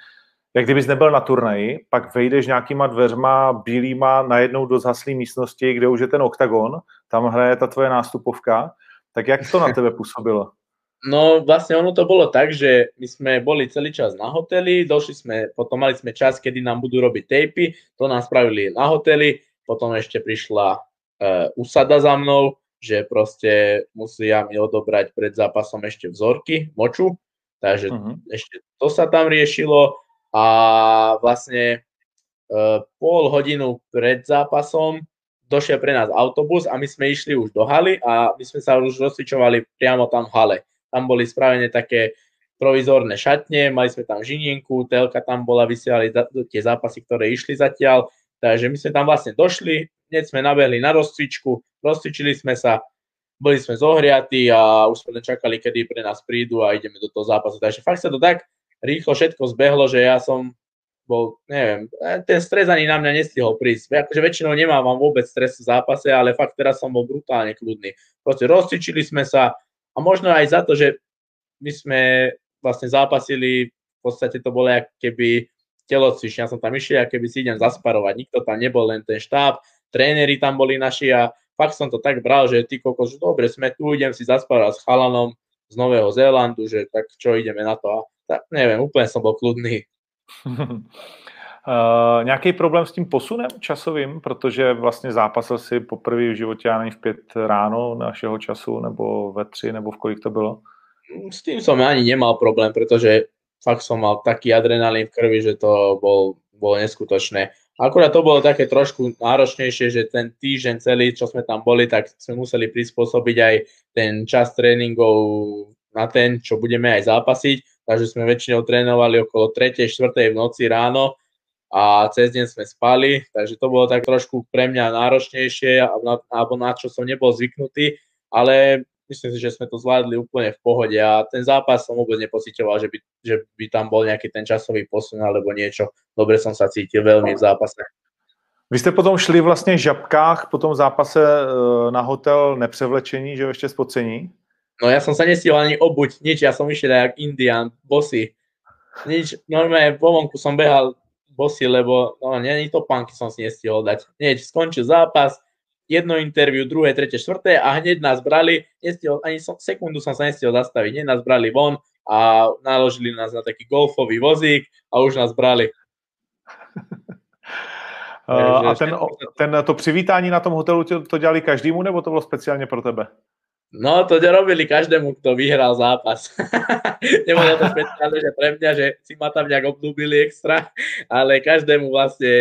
Speaker 3: jak kdybys nebyl na turnaji, pak vejdeš nějakýma dveřma bílýma najednou do zhaslé místnosti, kde už je ten oktagon, tam hraje ta tvoje nástupovka, tak jak to na tebe působilo?
Speaker 4: No vlastne ono to bolo tak, že my sme boli celý čas na hoteli, došli sme, potom mali sme čas, kedy nám budú robiť tejpy, to nám spravili na hoteli, potom ešte prišla uh, usada za mnou, že proste musia mi odobrať pred zápasom ešte vzorky, moču, takže uh-huh. ešte to sa tam riešilo a vlastne uh, pol hodinu pred zápasom došiel pre nás autobus a my sme išli už do haly a my sme sa už rozcvičovali priamo tam v hale. Tam boli spravené také provizorné šatne, mali sme tam žinienku, telka tam bola, vysielali tie zápasy, ktoré išli zatiaľ, takže my sme tam vlastne došli, hneď sme nabehli na rozcvičku, rozcvičili sme sa, boli sme zohriatí a už sme len čakali, kedy pre nás prídu a ideme do toho zápasu. Takže fakt sa to tak rýchlo všetko zbehlo, že ja som bol, neviem, ten stres ani na mňa nestihol prísť. Akože väčšinou nemávam vôbec stres v zápase, ale fakt teraz som bol brutálne kľudný. Proste rozcvičili sme sa a možno aj za to, že my sme vlastne zápasili, v podstate to bolo keby telocvičňa, ja som tam išiel, keby si idem zasparovať, nikto tam nebol, len ten štáb, tréneri tam boli naši a fakt som to tak bral, že ty kokos, dobre, sme tu, idem si zaspávať s chalanom z Nového Zélandu, že tak čo ideme na to a tak neviem, úplne som bol kľudný.
Speaker 3: Uh, nějaký problém s tím posunem časovým, protože vlastně zápasil si poprvé v životě, já nevím, v pět ráno našeho času, nebo ve tři, nebo v kolik to bylo?
Speaker 4: S tým som ani nemal problém, pretože fakt som mal taký adrenalín v krvi, že to bol, neskutočné. Akurát to bolo také trošku náročnejšie, že ten týždeň celý, čo sme tam boli, tak sme museli prispôsobiť aj ten čas tréningov na ten, čo budeme aj zápasiť. Takže sme väčšinou trénovali okolo 3. 4. v noci ráno a cez deň sme spali, takže to bolo tak trošku pre mňa náročnejšie, alebo na čo som nebol zvyknutý, ale myslím si, že sme to zvládli úplne v pohode a ten zápas som vôbec nepocitoval, že by, že by tam bol nejaký ten časový posun alebo niečo. Dobre som sa cítil veľmi v zápase.
Speaker 3: Vy jste potom šli vlastně v žabkách po tom zápase e, na hotel nepřevlečení, že ještě spocení?
Speaker 4: No ja som sa nestihol ani obuť, nič, ja som išiel jak Indian, bosy. Nič, normálne po vonku som behal bosy, lebo no, nie to panky som si nestihol dať. Nič, skončil zápas, jedno interview, druhé, tretie, štvrté a hneď nás brali, nestihol, ani som, sekundu som sa nestihol zastaviť, hneď nás brali von a naložili nás na taký golfový vozík a už nás brali.
Speaker 3: a ten, ten, to přivítání na tom hotelu to, to dělali každému, nebo to bylo speciálně pro tebe?
Speaker 4: No, to robili každému, kto vyhral zápas. Nebolo to špeciálne, že pre mňa, že si ma tam nejak obdúbili extra, ale každému vlastne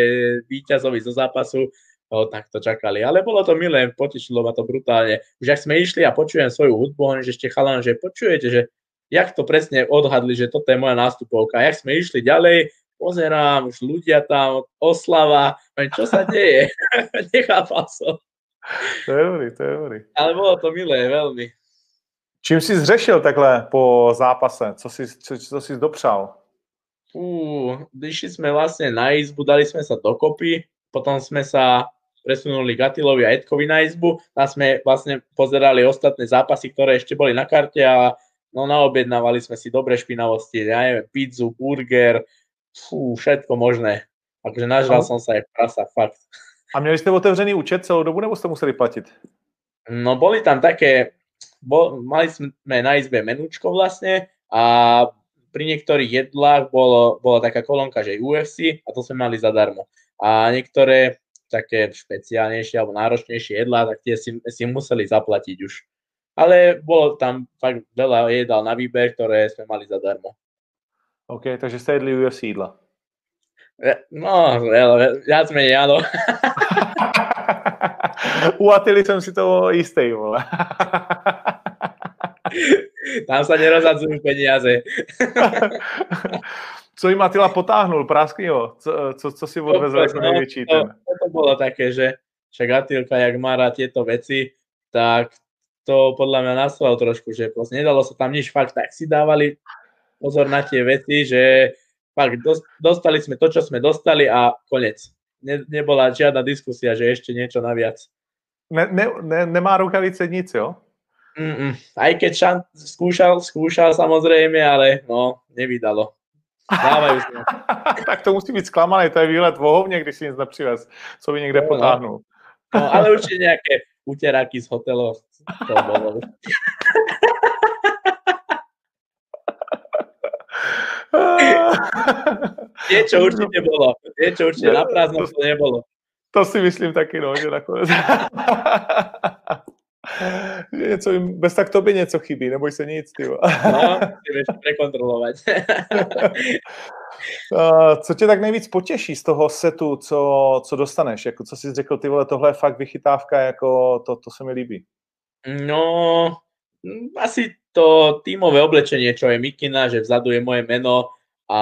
Speaker 4: víťazovi zo zápasu ho takto čakali. Ale bolo to milé, potešilo ma to brutálne. Už ak sme išli a počujem svoju hudbu, on že ešte chalan, že počujete, že jak to presne odhadli, že toto je moja nástupovka. Jak sme išli ďalej, pozerám, už ľudia tam, oslava, čo sa deje? Nechápal som.
Speaker 3: To je dobrý, to je dobrý.
Speaker 4: Ale bolo to milé, veľmi.
Speaker 3: Čím jsi zřešil takhle po zápase? Co jsi, co, co jsi dopřál?
Speaker 4: Fú, išli sme vlastne na izbu, dali sme sa dokopy, potom sme sa presunuli Gatilovi a Edkovi na izbu, tam sme vlastne pozerali ostatné zápasy, ktoré ešte boli na karte a no naobjednávali sme si dobre špinavosti, ja neviem, pizzu, burger, fú, všetko možné. Takže nažral som sa aj prasa, fakt.
Speaker 3: A měli jste otevřený účet celou dobu, nebo jste museli platit?
Speaker 4: No boli tam také, bol, mali sme na izbe menúčko vlastne a pri niektorých jedlách bolo, bola taká kolónka, že UFC a to sme mali zadarmo. A niektoré také špeciálnejšie alebo náročnejšie jedlá, tak tie si, si museli zaplatiť už. Ale bolo tam fakt veľa jedál na výber, ktoré sme mali zadarmo.
Speaker 3: OK, takže ste jedli UFC jídla.
Speaker 4: No, viac menej áno.
Speaker 3: U Atily som si to istý, vole.
Speaker 4: tam sa nerozhadzujú peniaze.
Speaker 3: co jim Atila potáhnul, Práskýho? Co, co, co si odvezl jako
Speaker 4: No,
Speaker 3: největší
Speaker 4: to,
Speaker 3: ten?
Speaker 4: to bolo také, že však Atilka, jak má rád tieto veci, tak to podľa mňa nastralo trošku, že proste nedalo sa tam nič fakt, tak si dávali pozor na tie veci, že fakt dos- dostali sme to, čo sme dostali a konec. Ne, nebola žiadna diskusia, že ešte niečo naviac.
Speaker 3: Ne, ne, ne, nemá rukavice nic, jo?
Speaker 4: Mm-mm. Aj keď šan, skúšal, skúšal samozrejme, ale no, nevydalo. Dávajú sa.
Speaker 3: tak to musí být zklamaný, to je výlet v když si nic nepřivez, co by někde
Speaker 4: No, no.
Speaker 3: potáhnul.
Speaker 4: No, ale určite nejaké uteráky z hotelu. To bolo. Niečo určite bolo. Niečo určite na prázdno to nebolo.
Speaker 3: To si myslím taky, no, že nakonec. něco jim, bez tak tobě něco chybí, neboj se nic, ty.
Speaker 4: No, prekontrolovať.
Speaker 3: Uh, co tě tak nejvíc potěší z toho setu, co, co dostaneš? Jako, co jsi řekl, ty vole, tohle je fakt vychytávka, jako to, to se mi líbí.
Speaker 4: No, asi to tímové oblečenie, čo je Mikina, že vzadu je moje meno a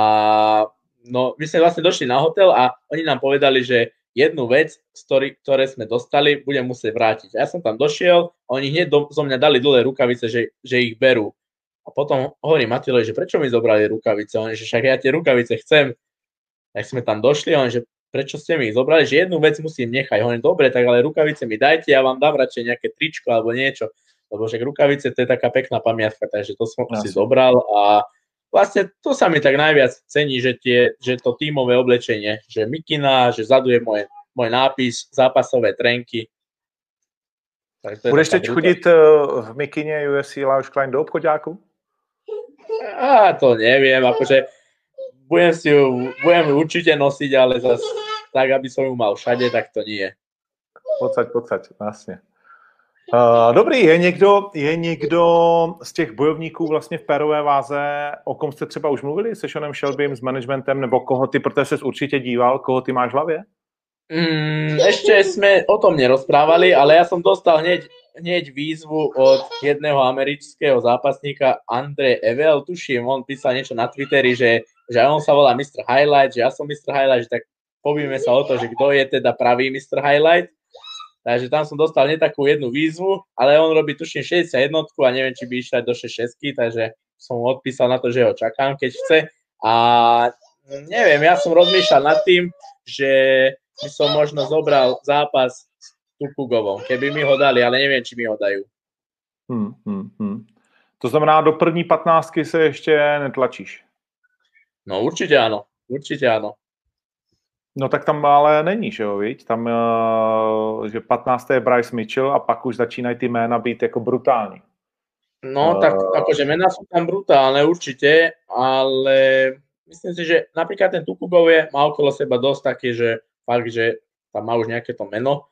Speaker 4: no, my sme vlastne došli na hotel a oni nám povedali, že jednu vec, z ktorý, ktoré sme dostali, budem musieť vrátiť. A ja som tam došiel, oni hneď do, zo mňa dali dole rukavice, že, že ich berú. A potom hovorím Matilovi, že prečo mi zobrali rukavice? On, že však ja tie rukavice chcem. Tak sme tam došli on, že prečo ste mi ich zobrali, že jednu vec musím nechať. Hovorím, dobre, tak ale rukavice mi dajte, ja vám dám radšej nejaké tričko alebo niečo. Lebo však rukavice to je taká pekná pamiatka, takže to som si zobral a vlastne to sa mi tak najviac cení, že, tie, že to tímové oblečenie, že mikina, že vzadu je môj, môj nápis, zápasové trenky.
Speaker 3: Budeš teď chodit uh, v mikině UFC Lounge Klein do obchodáku?
Speaker 4: A to neviem, akože budem si ju, budem ju určite nosiť, ale zas tak, aby som ju mal všade, tak to nie.
Speaker 3: Pocať, pocať, jasně. Dobrý, je někdo, je někdo z těch bojovníků vlastně v pérové váze, o kom jste třeba už mluvili se Seanem Shelbym, s managementem, nebo koho ty, protože jsi určitě díval, koho ty máš v hlavě?
Speaker 4: Mm, ešte sme o tom nerozprávali, ale ja som dostal hneď, hneď výzvu od jedného amerického zápasníka Andre Evel, tuším, on písal niečo na Twitteri, že, že on sa volá Mr. Highlight, že ja som Mr. Highlight, že tak pobíme sa o to, že kto je teda pravý Mr. Highlight. Takže tam som dostal hneď takú jednu výzvu, ale on robí tuším 61 a neviem, či by išla do 66, takže som odpísal na to, že ho čakám, keď chce. A neviem, ja som rozmýšľal nad tým, že by som možno zobral zápas s Tukugovom, keby mi ho dali, ale neviem, či mi ho dajú.
Speaker 3: Hmm, hmm, hmm. To znamená, do první patnáctky se ještě netlačíš.
Speaker 4: No určite áno, určite áno.
Speaker 3: No tak tam ale není, že jo, viď? Tam, uh, že 15. je Bryce Mitchell a pak už začínají ty jména být jako brutální.
Speaker 4: No
Speaker 3: Eh.
Speaker 4: tak akože mená sú tam brutálne určite, ale myslím si, že napríklad ten Tukugov je, má okolo seba dosť taký, že fakt, že tam má už nejaké to meno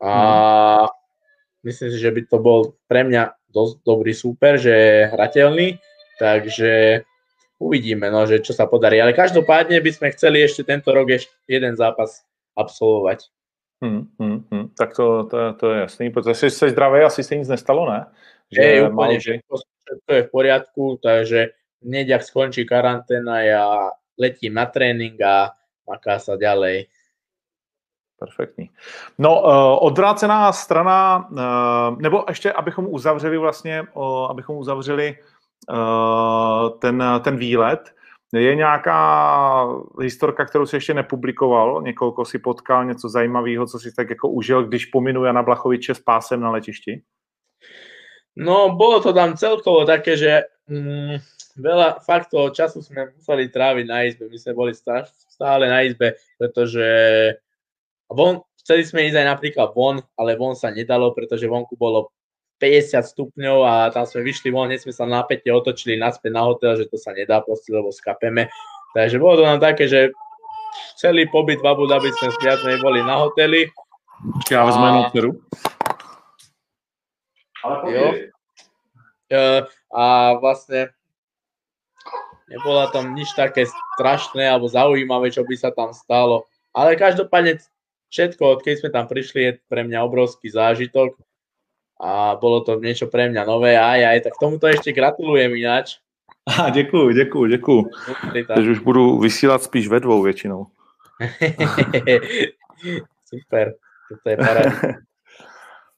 Speaker 4: a myslím si, že by to bol pre mňa dosť dobrý súper, že je hrateľný, takže uvidíme, no, že čo sa podarí. Ale každopádne by sme chceli ešte tento rok ešte jeden zápas absolvovať.
Speaker 3: Hmm, hmm, hmm. Tak to, to, to je jasný, protože jsi, jsi zdravý, asi se nic nestalo, ne? Že
Speaker 4: úplne,
Speaker 3: kdy-
Speaker 4: všetko, všetko je v poriadku, takže hneď ak skončí karanténa, ja letím na tréning a maká sa ďalej.
Speaker 3: Perfektní. No, uh, odvrácená strana, uh, nebo ještě, abychom uzavřeli vlastně, uh, abychom uzavřeli ten, ten výlet, je nějaká historka, kterou si ještě nepublikoval, někoho si potkal, něco zajímavého, co si tak jako užil, když pominu Jana Blachoviče s pásem na letišti?
Speaker 4: No, bolo to tam celkovo také, že mm, veľa fakt toho času sme museli tráviť na izbe. My sme boli stá- stále na izbe, pretože von, chceli sme ísť aj napríklad von, ale von sa nedalo, pretože vonku bolo 50 stupňov a tam sme vyšli von, hneď sme sa na päte otočili naspäť na hotel, že to sa nedá proste, lebo skapeme. Takže bolo to nám také, že celý pobyt v Abu Dhabi sme menej boli na hoteli.
Speaker 3: Já vezmu
Speaker 4: A-
Speaker 3: jenom dceru.
Speaker 4: Jo. E, a vlastne nebola tam nič také strašné alebo zaujímavé, čo by sa tam stalo. Ale každopádne všetko, odkedy sme tam prišli, je pre mňa obrovský zážitok a bolo to niečo pre mňa nové, aj, aj, tak tomuto ešte gratulujem ináč.
Speaker 3: A děkuju, děkuju, děkuju. Takže už budu vysílat spíš ve dvou většinou.
Speaker 4: Super, to je paráda.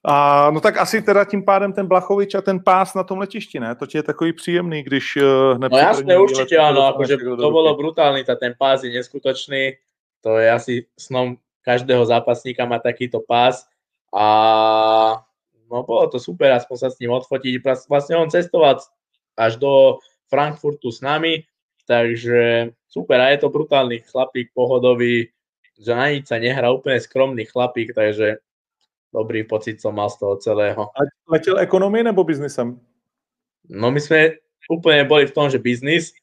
Speaker 3: A, no tak asi teda tím pádem ten Blachovič a ten pás na tom letišti, ne? To ti je takový příjemný, když uh,
Speaker 4: hned... No jasne, určite áno, akože to bolo brutálny, tá, ten pás je neskutočný, to je asi snom každého zápasníka má takýto pás a no bolo to super, aspoň sa s ním odfotiť. Vlastne on cestoval až do Frankfurtu s nami, takže super a je to brutálny chlapík, pohodový, že na nič sa nehrá, úplne skromný chlapík, takže dobrý pocit som mal z toho celého.
Speaker 3: A letěl ekonomii nebo biznisem?
Speaker 4: No my sme úplne boli v tom, že biznis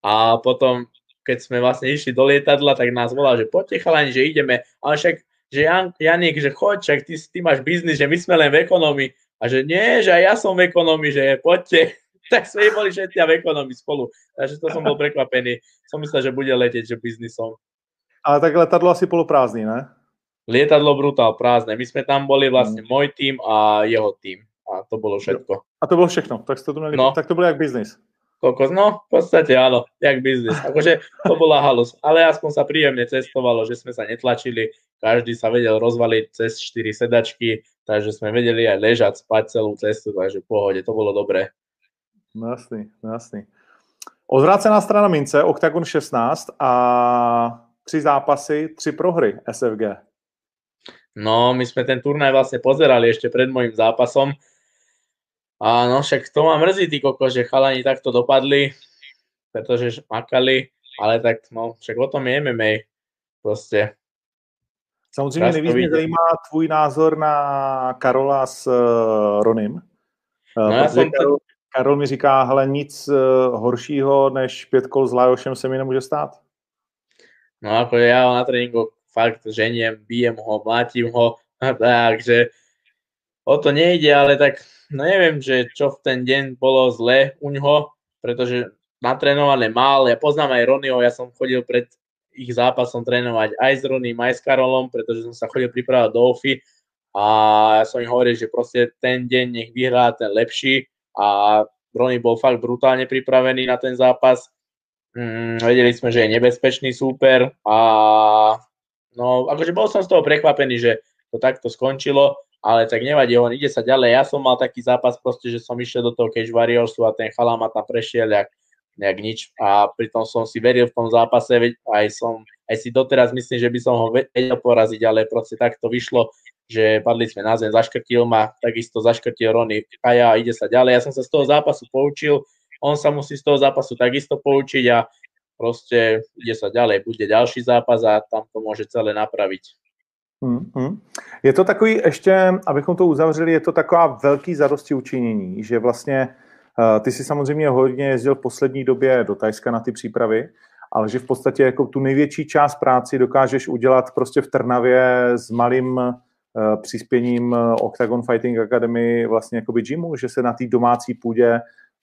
Speaker 4: a potom, keď sme vlastne išli do lietadla, tak nás volal, že poďte chalani, že ideme, ale však, že Jan, Janik, že choď, však ty, ty máš biznis, že my sme len v ekonomii a že nie, že aj ja som v ekonomii, že poďte. tak sme boli všetci v ekonomii spolu. Takže to som bol prekvapený. Som myslel, že bude letieť, že biznisom.
Speaker 3: Ale tak letadlo asi poloprázdný, ne?
Speaker 4: lietadlo brutál prázdne. My sme tam boli vlastne mm. môj tým a jeho tým. A to bolo všetko.
Speaker 3: A to bolo všechno. Tak, to, měli, no. tak to bolo jak biznis.
Speaker 4: Kokos, no v podstate áno, jak biznis. Akože to bola halus, ale aspoň sa príjemne cestovalo, že sme sa netlačili, každý sa vedel rozvaliť cez 4 sedačky, takže sme vedeli aj ležať, spať celú cestu, takže v pohode, to bolo dobré.
Speaker 3: No jasný, no jasný. Odvrácená strana mince, Octagon 16 a tři zápasy, tři prohry SFG.
Speaker 4: No, my sme ten turnaj vlastne pozerali ešte pred môjim zápasom. A no, však to ma mrzí, ty koko, že chalani takto dopadli, pretože makali, ale tak no, však o tom je MMA. Prostě.
Speaker 3: Samozřejmě nejvíc mě zajímá tvůj názor na Karola s uh, Ronim. Uh, no, já jsem Karol, Karol mi říká, hele, nic uh, horšího než pět kol s Lajošem se mi nemůže stát.
Speaker 4: No ako ja na tréningu fakt ženiem, bijem ho, mlátim ho, takže o to nejde, ale tak no neviem, že čo v ten deň bolo zle u ňoho, pretože natrénované mal, ja poznám aj Ronio, ja som chodil pred ich zápasom trénovať aj s Ronim, aj s Karolom, pretože som sa chodil pripravať do OFI a ja som im hovoril, že proste ten deň nech vyhrá ten lepší a Rony bol fakt brutálne pripravený na ten zápas. Mm, vedeli sme, že je nebezpečný súper a No, akože bol som z toho prekvapený, že to takto skončilo, ale tak nevadí, on ide sa ďalej. Ja som mal taký zápas proste, že som išiel do toho Cage Warriorsu a ten chalán ma tam prešiel jak, nejak nič a pritom som si veril v tom zápase, aj som, aj si doteraz myslím, že by som ho vedel poraziť, ale proste tak to vyšlo, že padli sme na zem, zaškrtil ma, takisto zaškrtil Rony a ja ide sa ďalej. Ja som sa z toho zápasu poučil, on sa musí z toho zápasu takisto poučiť a proste ide sa ďalej, bude ďalší zápas a tam to může celé napravit.
Speaker 3: Hmm, hmm. Je to takový, ještě, abychom to uzavřeli, je to taková velký zadosti učinění, že vlastně uh, ty si samozřejmě hodně jezdil v poslední době do Tajska na ty přípravy, ale že v podstatě jako tu největší část práci dokážeš udělat prostě v Trnavě s malým uh, přispěním eh, Octagon Fighting Academy vlastně jakoby gymu, že se na té domácí půdě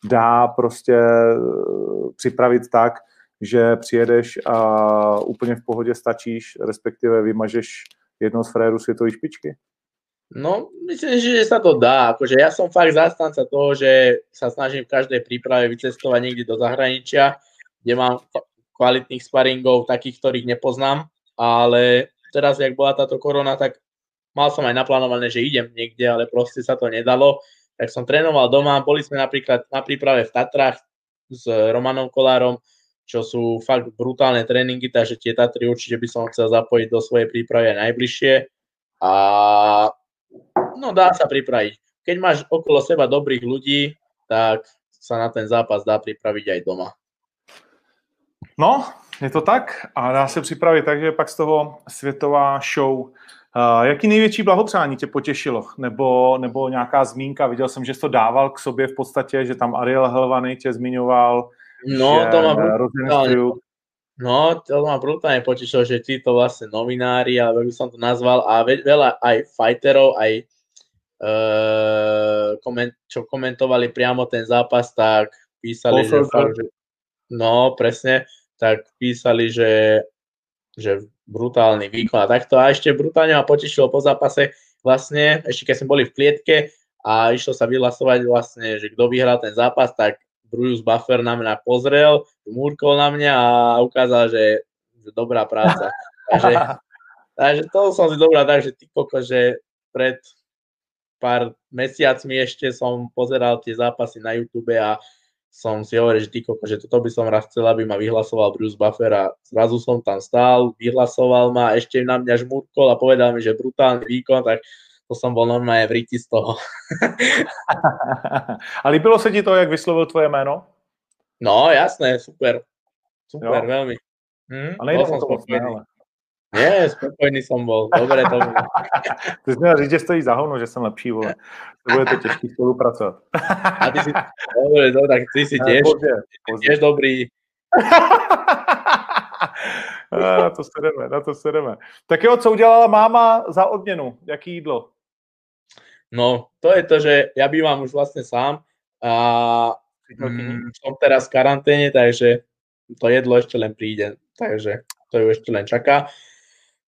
Speaker 3: dá prostě uh, připravit tak, že přijedeš a úplně v pohodě stačíš, respektive vymažeš jedno z frérů světové špičky?
Speaker 4: No, myslím, že sa to dá. Akože ja som fakt zastanca toho, že sa snažím v každej príprave vycestovať niekde do zahraničia, kde mám kvalitných sparingov, takých, ktorých nepoznám, ale teraz, jak bola táto korona, tak mal som aj naplánované, že idem niekde, ale proste sa to nedalo. Tak som trénoval doma, boli sme napríklad na príprave v Tatrách s Romanom Kolárom, čo sú fakt brutálne tréningy, takže tie Tatry určite by som chcel zapojiť do svojej prípravy aj najbližšie. A no dá sa pripraviť. Keď máš okolo seba dobrých ľudí, tak sa na ten zápas dá pripraviť aj doma.
Speaker 3: No, je to tak a dá se připravit, takže pak z toho světová show. Uh, jaký největší blahopřání tě potěšilo? Nebo, nebo nějaká zmínka? Viděl jsem, že jsi to dával k sobě v podstatě, že tam Ariel Helvany tě zmiňoval,
Speaker 4: No, to ma brutálne, no, to ma brutálne potešilo, že títo vlastne novinári, alebo by som to nazval, a veľa aj fighterov, aj uh, koment, čo komentovali priamo ten zápas, tak písali, že, fakt, že no, presne, tak písali, že, že brutálny výkon a takto. A ešte brutálne ma potešilo po zápase, vlastne, ešte keď sme boli v klietke a išlo sa vyhlasovať vlastne, že kto vyhral ten zápas, tak Bruce Buffer na mňa pozrel, múrkol na mňa a ukázal, že, že dobrá práca. Takže, takže to som si dobrá, takže ty koko, že pred pár mesiacmi ešte som pozeral tie zápasy na YouTube a som si hovoril, že ty koko, že toto by som raz chcel, aby ma vyhlasoval Bruce Buffer a zrazu som tam stál, vyhlasoval ma, ešte na mňa žmúrkol a povedal mi, že brutálny výkon, tak to som bol normálne v z toho.
Speaker 3: a líbilo se ti to, jak vyslovil tvoje jméno?
Speaker 4: No, jasné, super. Super, jo. veľmi.
Speaker 3: Hm, a nejde som spokojný. Ale...
Speaker 4: Nie, spokojný som bol. Dobre to bolo.
Speaker 3: Ty jsi měl říct, že stojí za hovno, že jsem lepší, vole. To bude to těžký spolupracovat.
Speaker 4: A ty si, dobre, dobre, tak ty si pozdě. tiež dobrý.
Speaker 3: na to se jdeme, na to se jdeme. Tak jo, co udělala máma za odměnu? Jaký jídlo?
Speaker 4: No, to je to, že ja bývam už vlastne sám a mm, som teraz v karanténe, takže to jedlo ešte len príde, takže to ju ešte len čaká.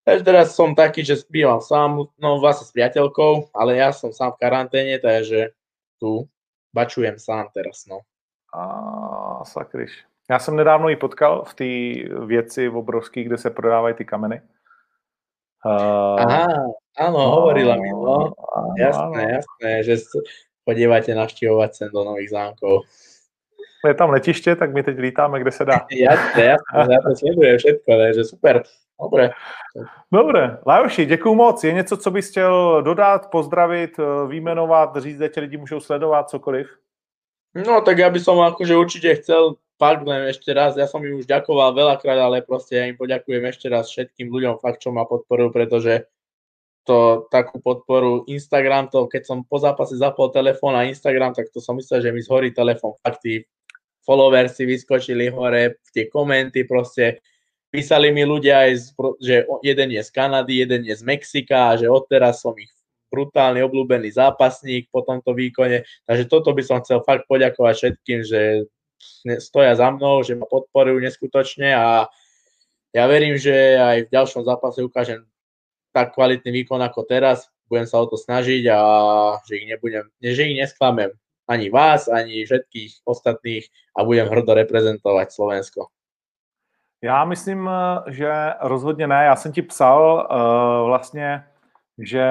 Speaker 4: Takže teraz som taký, že bývam sám, no vlastne s priateľkou, ale ja som sám v karanténe, takže tu bačujem sám teraz, no.
Speaker 3: A sakryš. Já jsem nedávno ji potkal v té věci v obrovský, kde se prodávají ty kameny.
Speaker 4: Uh, Aha, áno, no, hovorila mi, no. Jasné, jasné, že chodívate navštívovať sem do Nových zámkov.
Speaker 3: Je tam letiště, tak my teď lítáme, kde se dá.
Speaker 4: jasné, jasné, já to sledujem všetko, takže super. Dobre.
Speaker 3: Dobre, Lajoši, děkuju moc. Je něco, co bys chtěl dodat, pozdravit, výmenovat, říct, kde tě lidi můžou sledovat, cokoliv?
Speaker 4: No, tak ja by som akože určite chcel fakt len ešte raz, ja som im už ďakoval veľakrát, ale proste ja im poďakujem ešte raz všetkým ľuďom fakt, čo ma podporujú, pretože to takú podporu Instagram, to keď som po zápase zapol telefón a Instagram, tak to som myslel, že mi zhorí telefón. Fakt tí followersi vyskočili hore, tie komenty proste, písali mi ľudia aj, z, že jeden je z Kanady, jeden je z Mexika a že odteraz som ich brutálny obľúbený zápasník po tomto výkone. Takže toto by som chcel fakt poďakovať všetkým, že stoja za mnou, že ma podporujú neskutočne a ja verím, že aj v ďalšom zápase ukážem tak kvalitný výkon ako teraz. Budem sa o to snažiť a že ich, nebudem, že ich nesklamem ani vás, ani všetkých ostatných a budem hrdo reprezentovať Slovensko.
Speaker 3: Já myslím, že rozhodně ne. Já jsem ti psal uh, vlastně že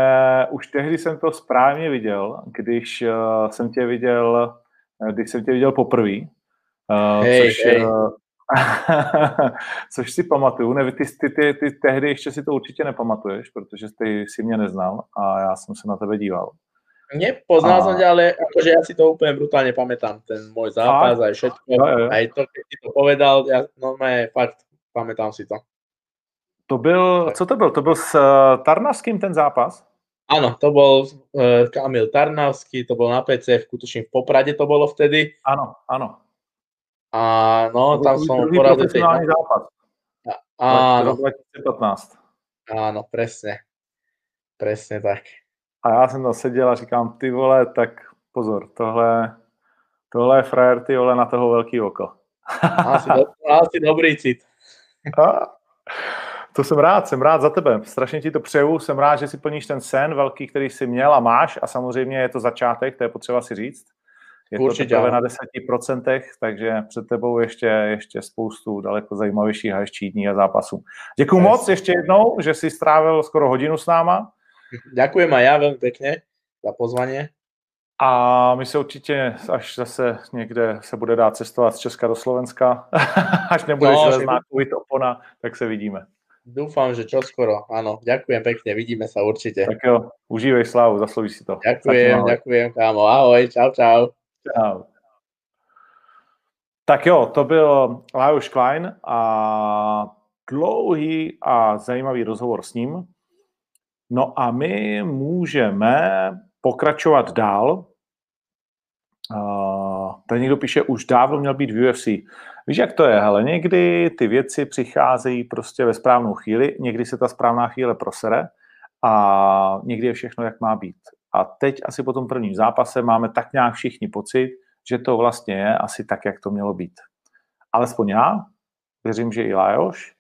Speaker 3: už tehdy jsem to správně viděl, když uh, jsem tě viděl, eh, když jsem tě viděl poprvé. Uh,
Speaker 4: hey, což, hey. Uh,
Speaker 3: což si pamatuju. Ne, ty, ty, ty, ty tehdy ještě si to určitě nepamatuješ, protože ty si mě neznal a já jsem se na tebe díval.
Speaker 4: Nepoznal a... som ťa, ale akože ja si to úplne brutálne pamätám, ten môj zápas, a... aj všetko, no, aj to, keď si to povedal, ja normálne fakt pamätám si to.
Speaker 3: To byl, co to byl? To byl s uh, Tarnavským ten zápas?
Speaker 4: Áno, to bol uh, Kamil Tarnavský, to bol na PCF, tuším v Poprade to bolo vtedy.
Speaker 3: Áno, áno.
Speaker 4: A no, tam som poradil.
Speaker 3: Tej... zápas.
Speaker 4: Áno.
Speaker 3: 2015.
Speaker 4: Áno, presne. Presne tak.
Speaker 3: A já jsem tam seděl a říkám, ty vole, tak pozor, tohle, tohle je frajer, ty vole, na toho velký oko.
Speaker 4: Asi, asi dobrý cit.
Speaker 3: A, to jsem rád, jsem rád za tebe. Strašně ti to přeju. Jsem rád, že si plníš ten sen velký, který jsi měl a máš. A samozřejmě je to začátek, to je potřeba si říct. Je Určitě, to na 10%, takže před tebou ještě, ještě spoustu daleko zajímavějších a ještě dní a zápasů. Děkuji yes. moc ještě jednou, že jsi strávil skoro hodinu s náma.
Speaker 4: Ďakujem a já velmi pěkně za pozvání.
Speaker 3: A my se určitě, až zase někde se bude dát cestovat z Česka do Slovenska, až nebude no, železná covid opona, tak se vidíme.
Speaker 4: Dúfam, že čoskoro. Áno, ďakujem pekne, vidíme sa určite.
Speaker 3: Tak jo, užívej slavu, zaslouží si to.
Speaker 4: Ďakujem, ďakujem, kámo. Ahoj, čau, čau.
Speaker 3: Čau. Tak jo, to byl Lajos Klein a dlouhý a zajímavý rozhovor s ním. No a my můžeme pokračovat dál. Uh, tady někdo píše, už dávno měl být v UFC. Víš, jak to je? Hele, někdy ty věci přicházejí prostě ve správnou chvíli, někdy se ta správná chvíle prosere a někdy je všechno, jak má být. A teď asi po tom prvním zápase máme tak nějak všichni pocit, že to vlastně je asi tak, jak to mělo být. Alespoň já, věřím, že i Lajoš,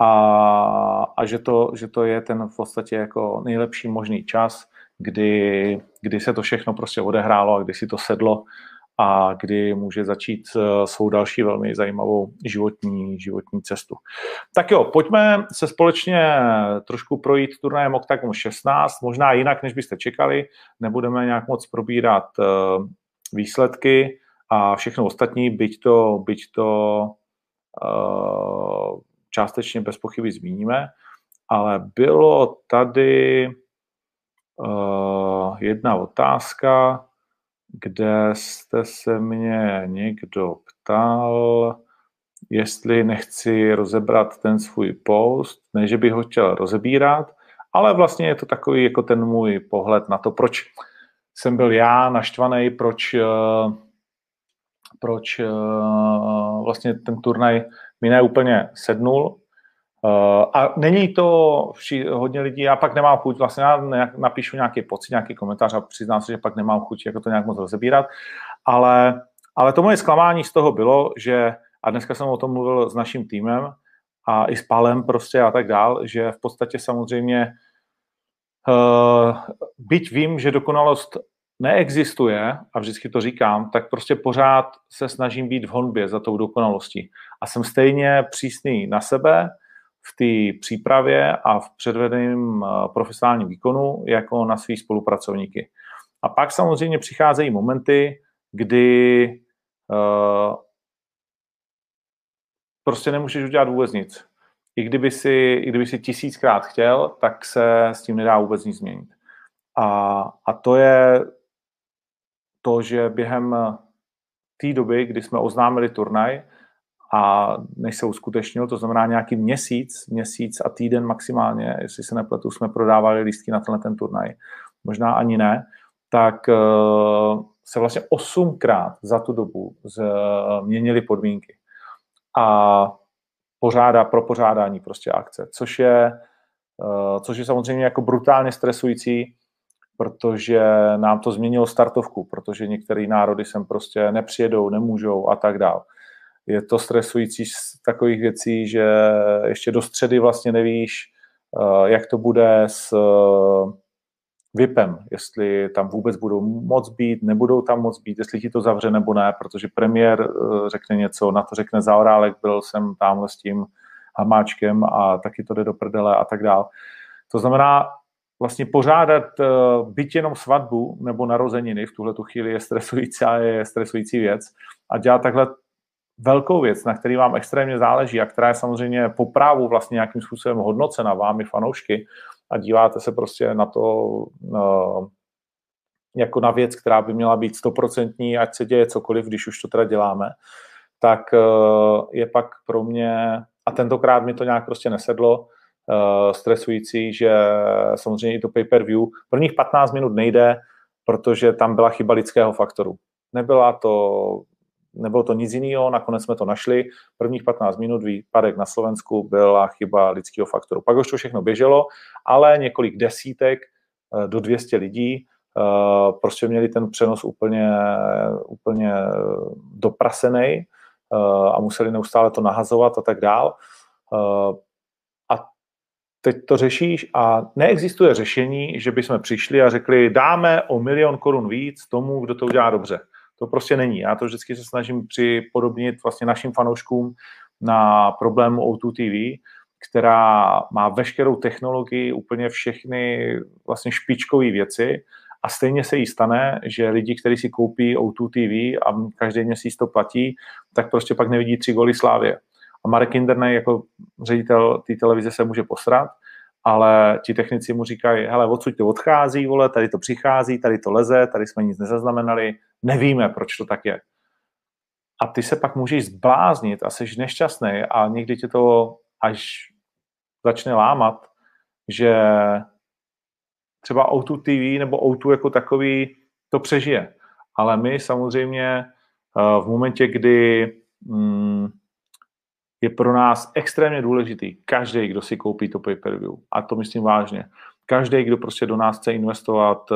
Speaker 3: a, a že, to, že to je ten v podstatě jako nejlepší možný čas, kdy, kdy se to všechno prostě odehrálo a kdy si to sedlo a kdy může začít eh, svou další velmi zajímavou životní, životní cestu. Tak jo, pojďme se společně trošku projít turnajem Octagon 16, možná jinak, než byste čekali. Nebudeme nějak moc probírat eh, výsledky a všechno ostatní, byť to, byť to uh, částečně bez pochyby zmíníme, ale bylo tady jedna otázka, kde jste se mě někdo ptal, jestli nechci rozebrat ten svůj post, ne, že bych ho chtěl rozebírat, ale vlastně je to takový jako ten můj pohled na to, proč jsem byl já naštvaný, proč, eh, proč eh, vlastně ten turnaj mi neúplně sednul, Uh, a není to vši, hodně lidí, já pak nemám chuť, vlastně já napíšu nějaký pocit, nějaký komentář a přiznám se, že pak nemám chuť jako to nějak moc rozebírat, ale, ale to moje zklamání z toho bylo, že, a dneska jsem o tom mluvil s naším týmem a i s Palem prostě a tak dál, že v podstatě samozřejmě uh, byť vím, že dokonalost neexistuje, a vždycky to říkám, tak prostě pořád se snažím být v honbě za tou dokonalostí. A jsem stejně přísný na sebe, v té přípravě a v předvedeném eh, profesionálním výkonu jako na svý spolupracovníky. A pak samozřejmě přicházejí momenty, kdy uh, prostě nemůžeš udělat vůbec nic. I kdyby, si, I kdyby si tisíckrát chtěl, tak se s tím nedá vůbec nic změnit. A, a to je to, že během té doby, kdy jsme oznámili turnaj, a než se uskutečnil, to znamená nějaký měsíc, měsíc a týden maximálně, jestli se nepletu, jsme prodávali lístky na tenhle ten turnaj, možná ani ne, tak uh, se vlastně osmkrát za tu dobu změnily podmínky. A pořádá pro pořádání prostě akce, což je, uh, což je samozřejmě jako brutálně stresující, protože nám to změnilo startovku, protože některé národy sem prostě nepřijedou, nemůžou a tak dále je to stresující z takových věcí, že ještě do středy vlastně nevíš, eh, jak to bude s eh, VIPem, jestli tam vůbec budou moc být, nebudou tam moc být, jestli ti to zavře nebo ne, protože premiér eh, řekne něco, na to řekne Zaorálek, byl jsem tamhle s tím hamáčkem a taky to jde do prdele a tak dál. To znamená, vlastně pořádat byť jenom svatbu nebo narozeniny v tuhle tu chvíli je stresující a je stresující věc a dělat takhle velkou věc, na který vám extrémně záleží a která je samozřejmě po právu vlastně nějakým způsobem hodnocena vámi fanoušky a díváte se prostě na to uh, jako na věc, která by měla být stoprocentní, ať se děje cokoliv, když už to teda děláme, tak uh, je pak pro mě, a tentokrát mi to nějak prostě nesedlo, uh, stresující, že samozřejmě i to pay-per-view prvních 15 minut nejde, protože tam byla chyba lidského faktoru. Nebyla to nebylo to nic jiného, nakonec jsme to našli. Prvních 15 minut výpadek na Slovensku byla chyba lidského faktoru. Pak už to všechno běželo, ale několik desítek eh, do 200 lidí eh, prostě měli ten přenos úplně, úplně doprasený eh, a museli neustále to nahazovat a tak dál. A teď to řešíš a neexistuje řešení, že bychom přišli a řekli, dáme o milion korun víc tomu, kdo to udělá dobře. To prostě není. Já to vždycky se snažím připodobnit vlastně našim fanouškům na problému O2 TV, která má veškerou technologii, úplně všechny vlastně špičkové věci a stejně se jí stane, že lidi, kteří si koupí O2 TV a každý měsíc to platí, tak prostě pak nevidí tři goly Slávě. A Marek Kindernej jako ředitel té televize se může posrat, ale ti technici mu říkají, hele, odsud to odchází, vole, tady to přichází, tady to leze, tady jsme nic nezaznamenali, nevíme, proč to tak je. A ty se pak můžeš zbláznit a jsi nešťastný a někdy tě to až začne lámat, že třeba O2 TV nebo O2 jako takový to přežije. Ale my samozřejmě eh, v momentě, kdy mm, je pro nás extrémně důležitý každý, kdo si koupí to pay-per-view. A to myslím vážně. Každý, kdo prostě do nás chce investovat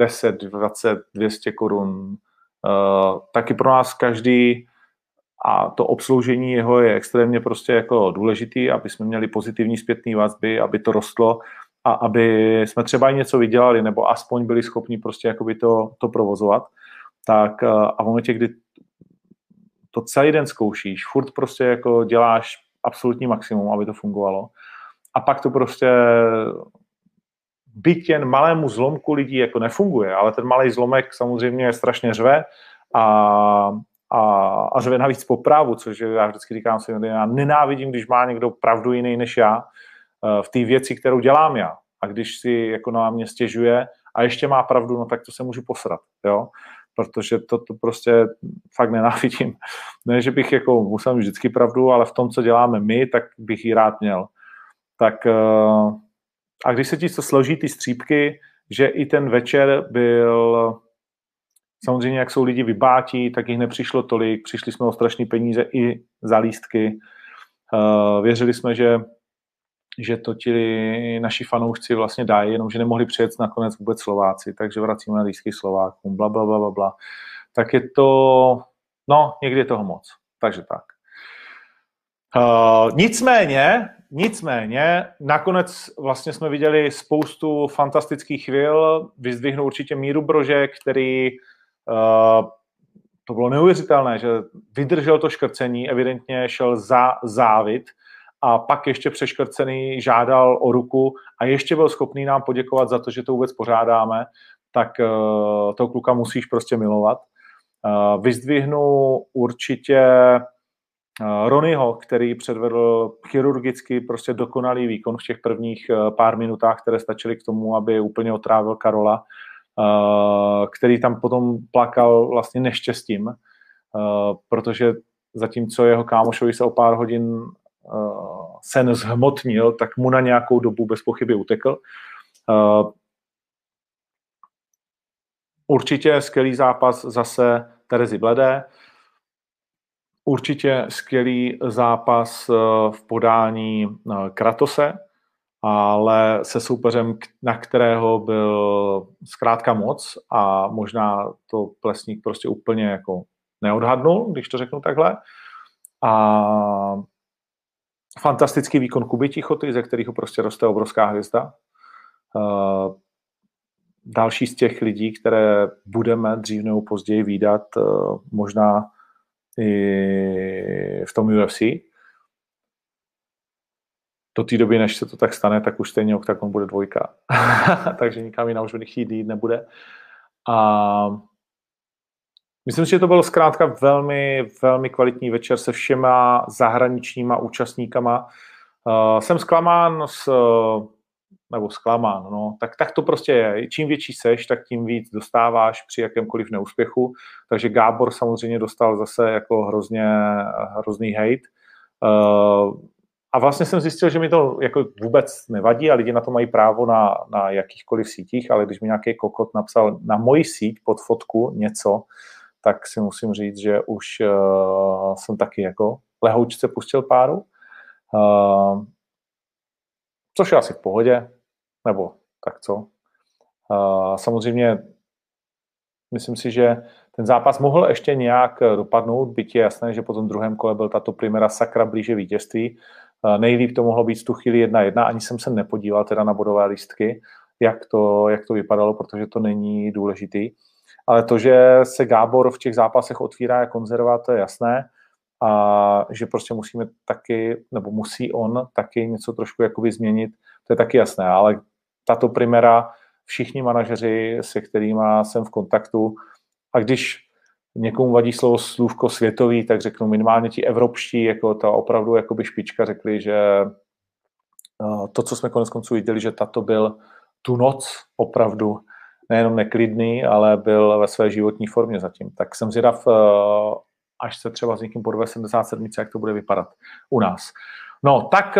Speaker 3: 10, 20, 200 korun, uh, taky pro nás každý a to obsloužení jeho je extrémně prostě jako důležitý, aby jsme měli pozitivní zpětné vazby, aby to rostlo a aby jsme třeba i něco vydělali, nebo aspoň byli schopni prostě jakoby to, to provozovat, tak a v momentě, kdy to celý den zkoušíš, furt prostě jako děláš absolutní maximum, aby to fungovalo. A pak to prostě byť jen malému zlomku lidí jako nefunguje, ale ten malý zlomek samozřejmě strašně řve a, a, a řve navíc po právu, což já vždycky říkám si, já nenávidím, když má někdo pravdu jiný než já eh, v té věci, kterou dělám já. A když si jako na mě stěžuje a ještě má pravdu, no tak to se můžu posrat, jo protože to, to prostě fakt nenávidím. Ne, že bych jako musel mít vždycky pravdu, ale v tom, co děláme my, tak bych ji rád měl. Tak eh, a když se ti to složí ty střípky, že i ten večer byl samozřejmě, jak jsou lidi vybátí, tak jich nepřišlo tolik, přišli jsme o strašné peníze i za lístky. Eh, věřili jsme, že že to ti naši fanoušci vlastně dají, jenomže nemohli přijet nakonec vůbec Slováci, takže vracíme na lístky Slovákům, bla, bla, bla, bla, bla. Tak je to, no, někdy je toho moc. Takže tak. Uh, nicméně, nicméně, nakonec vlastně jsme viděli spoustu fantastických chvil, vyzdvihnu určitě Míru Brože, který uh, to bylo neuvěřitelné, že vydržel to škrcení, evidentně šel za závit, a pak ještě přeškrcený žádal o ruku a ještě byl schopný nám poděkovat za to, že to vůbec pořádáme, tak uh, toho kluka musíš prostě milovat. Uh, vyzdvihnu určitě Ronyho, který předvedl chirurgicky prostě dokonalý výkon v těch prvních uh, pár minutách, které stačily k tomu, aby úplně otrávil Karola, uh, který tam potom plakal vlastně neštěstím, protože zatímco jeho kámošovi se o pár hodin sen zhmotnil, tak mu na nějakou dobu bez pochyby utekl. Určitě skvělý zápas zase Terezy Bledé. Určitě skvělý zápas e, v podání e, Kratose, ale se soupeřem, na kterého byl zkrátka moc a možná to Plesník prostě úplně jako neodhadnul, když to řeknu takhle. A fantastický výkon Kuby Tichoty, ze kterého prostě roste obrovská hvězda. Uh, další z těch lidí, které budeme dřív nebo později výdat, možná v tom UFC. Do té doby, než se to tak stane, tak už stejně Octagon bude dvojka. Takže nikam jinam už chtít jít nebude. A Myslím si, že to byl zkrátka velmi, velmi kvalitní večer se všema zahraničníma účastníkama. Uh, jsem zklamán s, nebo zklamán, no, tak, tak to prostě je. Čím větší seš, tak tím víc dostáváš při jakémkoliv neúspěchu. Takže Gábor samozřejmě dostal zase jako hrozně, hrozný hate. Uh, a vlastně jsem zjistil, že mi to jako vůbec nevadí a lidi na to mají právo na, na jakýchkoliv sítích, ale když mi nějaký kokot napsal na moji síť pod fotku něco, tak si musím říct, že už uh, jsem taky jako lehoučce pustil páru. Uh, což je asi v pohodě, nebo tak co. Uh, samozřejmě myslím si, že ten zápas mohl ještě nějak dopadnout, byť je jasné, že po tom druhém kole byl tato primera sakra blíže vítězství. Uh, nejlíp to mohlo být v tu chvíli jedna jedna, ani jsem se nepodíval teda na bodové lístky, jak to, jak to vypadalo, protože to není důležitý. Ale to, že se Gábor v těch zápasech otvírá a konzervá, to je jasné. A že prostě musíme taky, nebo musí on taky něco trošku jakoby změnit, to je taky jasné. Ale tato primera, všichni manažeři, se kterými jsem v kontaktu, a když někomu vadí slovo slůvko světový, tak řeknu minimálně ti evropští, jako ta opravdu jakoby špička, řekli, že eh, to, co jsme konec konců viděli, že tato byl tu noc opravdu nejenom neklidný, ale byl ve své životní formě zatím. Tak jsem zvědav, eh, až se třeba s někým po 77, jak to bude vypadat u nás. No, tak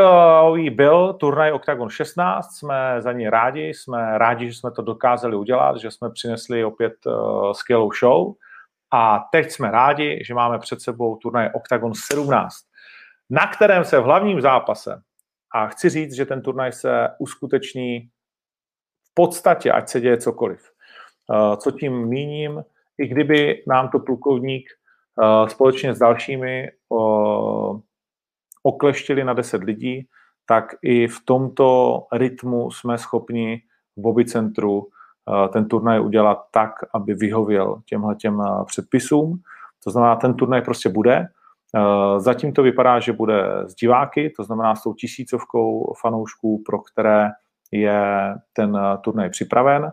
Speaker 3: uh, byl turnaj Octagon 16, jsme za ní rádi, jsme rádi, že jsme to dokázali udělat, že jsme přinesli opět uh, skvělou show a teď jsme rádi, že máme před sebou turnaj Octagon 17, na kterém se v hlavním zápase, a chci říct, že ten turnaj se uskuteční podstatě, ať se děje cokoliv. Eh, co tím míním, i kdyby nám to plukovník eh, společně s dalšími eh, okleštili na 10 lidí, tak i v tomto rytmu jsme schopni v Bobicentru eh, ten turnaj udělat tak, aby vyhověl těmhle těm eh, předpisům. To znamená, ten turnaj prostě bude. Eh, zatím to vypadá, že bude s diváky, to znamená s tou tisícovkou fanoušků, pro které je ten turnaj připraven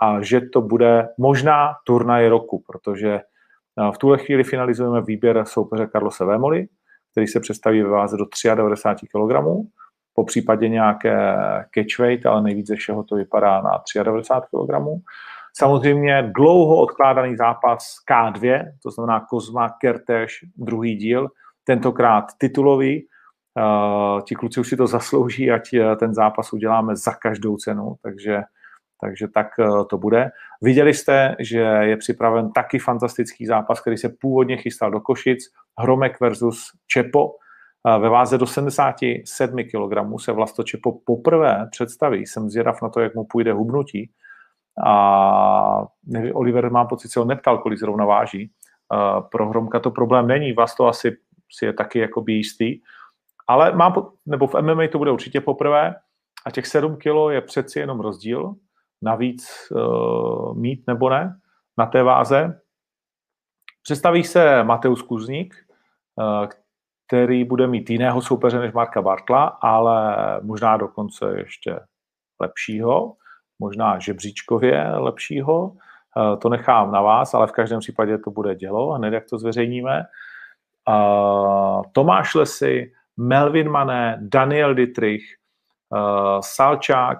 Speaker 3: a že to bude možná turnaj roku, protože v tuhle chvíli finalizujeme výběr soupeře Carlose Vémoli, který se představí ve váze do 93 kg, po případě nějaké catchweight, ale nejvíce všeho to vypadá na 93 kg. Samozřejmě dlouho odkládaný zápas K2, to znamená Kozma Kertéž, druhý díl, tentokrát titulový. Uh, ti kluci už si to zaslouží, ať eh, ten zápas uděláme za každou cenu, takže takže tak eh, to bude. Viděli jste, že je připraven taky fantastický zápas, který se původně chystal do Košic, Hromek versus Čepo. Eh, ve váze do 77 kg se Vlasto Čepo poprvé představí. Jsem zvědav na to, jak mu půjde hubnutí. A nevím, Oliver má pocit, se ho neptal, kolik zrovna váží. Eh, pro Hromka to problém není, Vlasto asi si je taky jakoby jistý. Ale má, nebo v MMA to bude určitě poprvé a těch 7 kilo je přeci jenom rozdíl navíc uh, mít nebo ne na té váze. Představí se Mateus Kuzník, uh, který bude mít jiného soupeře než Marka Bartla, ale možná dokonce ještě lepšího, možná žebříčkově lepšího. Uh, to nechám na vás, ale v každém případě to bude dělo, hned jak to zveřejníme. Tomáš Lesy, Melvin Mané, Daniel Dietrich, Salčák,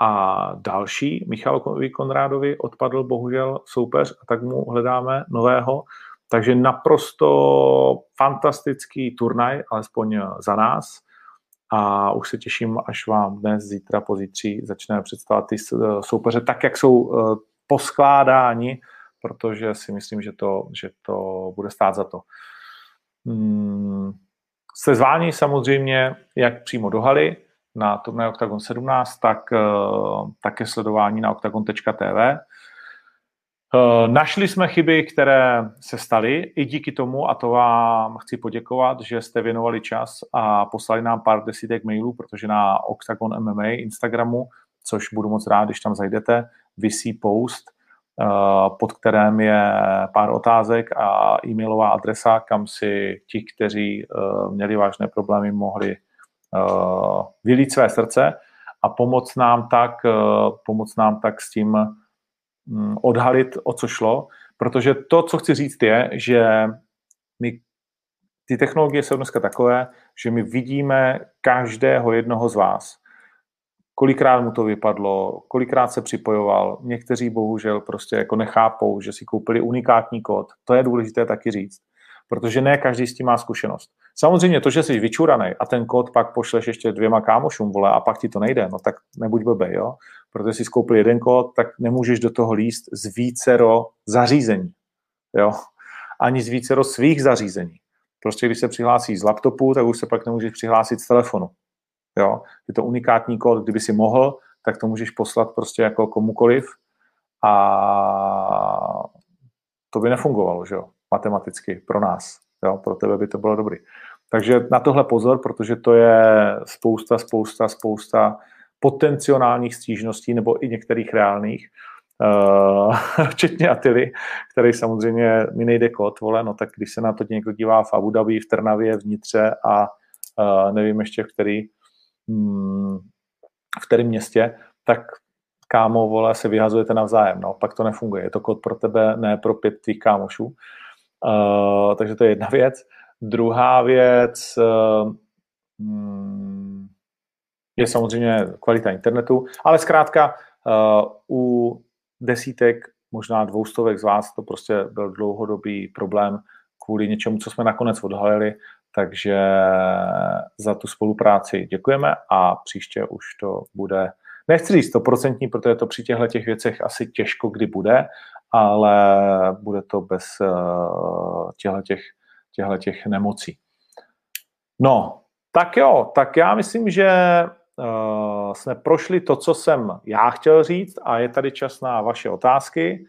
Speaker 3: a další, Michalovi Konrádovi, odpadl bohužel soupeř a tak mu hledáme nového. Takže naprosto fantastický turnaj, alespoň za nás. A už se těším, až vám dnes, zítra, pozítří začneme představovat ty soupeře tak, jak jsou eh, poskládáni, protože si myslím, že to, že to bude stát za to. Hmm. Jste zváni samozřejmě jak přímo do haly, na turnaj Octagon 17, tak uh, také sledování na octagon.tv. Eh, našli jsme chyby, které se staly i díky tomu, a to vám chci poděkovat, že jste věnovali čas a poslali nám pár desítek mailů, protože na Octagon MMA Instagramu, což budu moc rád, když tam zajdete, vysí post, uh, pod kterém je pár otázek a e-mailová adresa, kam si ti, kteří měli vážné problémy, mohli Eh, vylít své srdce a pomoct nám tak, eh, pomoct nám tak s tím mm, odhalit, o co šlo, protože to, co chci říct, je, že my, ty technologie jsou dneska takové, že my vidíme každého jednoho z vás. Kolikrát mu to vypadlo, kolikrát se připojoval. Někteří bohužel prostě jako nechápou, že si koupili unikátní kód. To je důležité taky říct protože ne každý s tím má zkušenost. Samozřejmě to, že jsi vyčuraný a ten kód pak pošleš ještě dvěma kámošům, vole, a pak ti to nejde, no tak nebuď blbej, jo. Protože jsi skoupil jeden kód, tak nemůžeš do toho líst z vícero zařízení, jo. Ani z vícero svých zařízení. Prostě když se přihlásí z laptopu, tak už se pak nemůžeš přihlásit z telefonu. Jo? Je to unikátní kód, kdyby si mohl, tak to můžeš poslat prostě jako komukoliv a to by nefungovalo, že jo? Matematicky pro nás. Jo? Pro tebe by to bylo dobrý. Takže na tohle pozor, protože to je spousta, spousta, spousta potenciálních stížností nebo i některých reálných, uh, včetně Atily, který samozřejmě mi nejde kód, vole, no tak když se na to někdo dívá v Abu Dhabi, v Trnavě, v Nitře a uh, nevím ještě v který, hmm, v kterém městě, tak kámo, vole, se vyhazujete navzájem, no, pak to nefunguje. Je to kód pro tebe, ne pro pět tvých kámošů. Uh, takže to je jedna věc. Druhá věc uh, je samozřejmě kvalita internetu, ale zkrátka uh, u desítek, možná dvoustovek z vás to prostě byl dlouhodobý problém kvůli něčemu, co jsme nakonec odhalili, takže za tu spolupráci děkujeme a příště už to bude, nechci říct stoprocentní, protože to při těchto těch věcech asi těžko kdy bude, ale bude to bez uh, těchto těch nemocí. No, tak jo, tak já myslím, že uh, jsme prošli to, co jsem já chtěl říct a je tady čas na vaše otázky,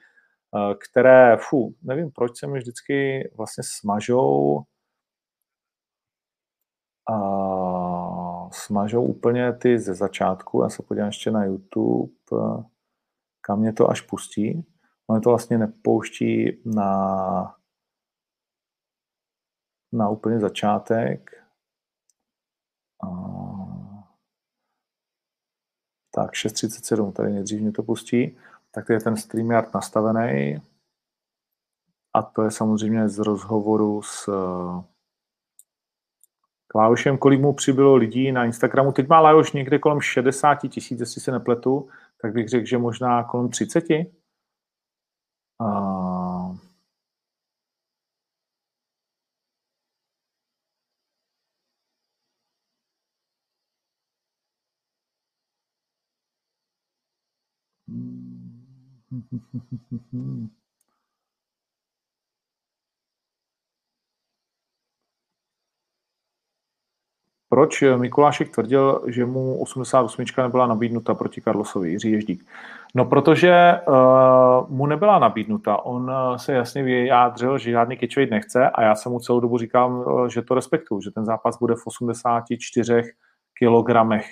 Speaker 3: uh, které, fu, nevím, proč se mi vždycky vlastně smažou uh, smažou úplně ty ze začátku. Já se podívám ještě na YouTube, kam mě to až pustí. Ono to vlastně nepouští na, na úplně začátek. A... Tak 6.37, tady nejdřív mě to pustí. Tak je ten StreamYard nastavený. A to je samozřejmě z rozhovoru s Lajošem, kolik mu přibylo lidí na Instagramu. Teď má Lajoš někde kolem 60 tisíc, jestli se nepletu, tak bych řekl, že možná kolem 30. A... Proč Mikulášek tvrdil, že mu 88 nebyla nabídnuta proti Karlosovi, Jiří Ježdík? No, protože uh, mu nebyla nabídnuta. On uh, se jasně vyjádřil, že žádný catchweight nechce a já jsem mu celou dobu říkám, uh, že to respektuju, že ten zápas bude v 84 kilogramech.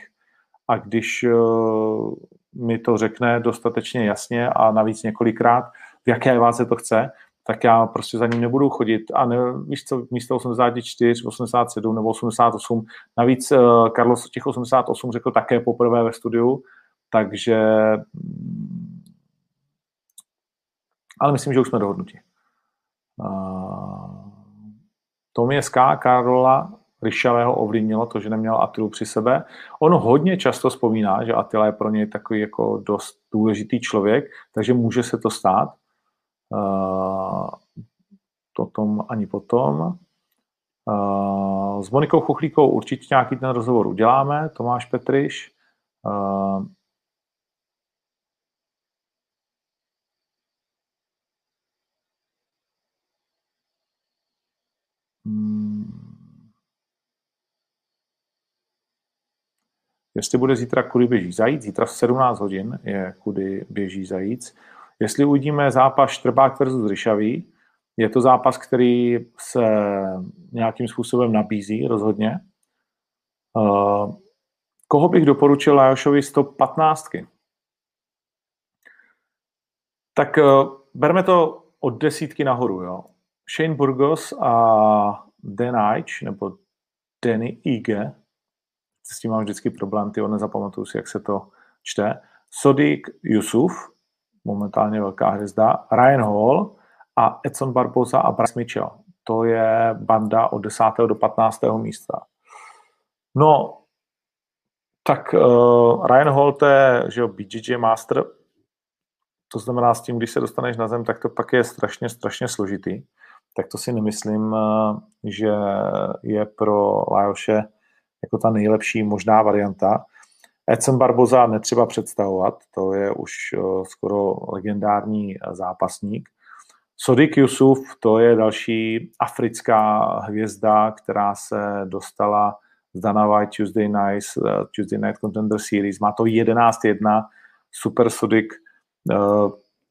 Speaker 3: A když uh, mi to řekne dostatečně jasně a navíc několikrát, v jaké váze to chce, tak já prostě za ním nebudu chodit. A ne, víš co, místo 84, 87 nebo 88. Navíc uh, Carlos těch 88 řekl také poprvé ve studiu, takže mm, ale myslím, že už jsme dohodnutí. Uh, Tomě SK Karola Ryšavého ovlivnilo to, že neměl Atilu při sebe. On hodně často vzpomíná, že Atila je pro něj takový jako dost důležitý člověk, takže může se to stát. Potom ani potom. S Monikou Chuchlíkou určitě nějaký ten rozhovor uděláme, Tomáš Petriš. Jestli bude zítra kudy běží zajíc, zítra v 17 hodin je kudy běží zajíc. Jestli uvidíme zápas Štrbák versus Ryšavý, je to zápas, který se nějakým způsobem nabízí rozhodně. Uh, koho bych doporučil Lajošovi 115? Tak uh, berme to od desítky nahoru. Jo. Shane Burgos a Dan Eich, nebo Danny Ige, s tím mám vždycky problém, ty nezapamatuju si, jak se to čte. Sodik Yusuf, momentálně velká hvězda, Ryan Hall a Edson Barbosa a Bryce Mitchell. To je banda od 10. do 15. místa. No, tak uh, Ryan Hall, to je že jo, BJJ Master, to znamená s tím, když se dostaneš na zem, tak to pak je strašně, strašně složitý. Tak to si nemyslím, uh, že je pro Lajoše jako ta nejlepší možná varianta. Edson Barboza netřeba představovat, to je už uh, skoro legendární zápasník. Sodik Yusuf, to je další africká hvězda, která se dostala z Dana White Tuesday Night, uh, Tuesday Night Contender Series. Má to 11-1, super Sodik.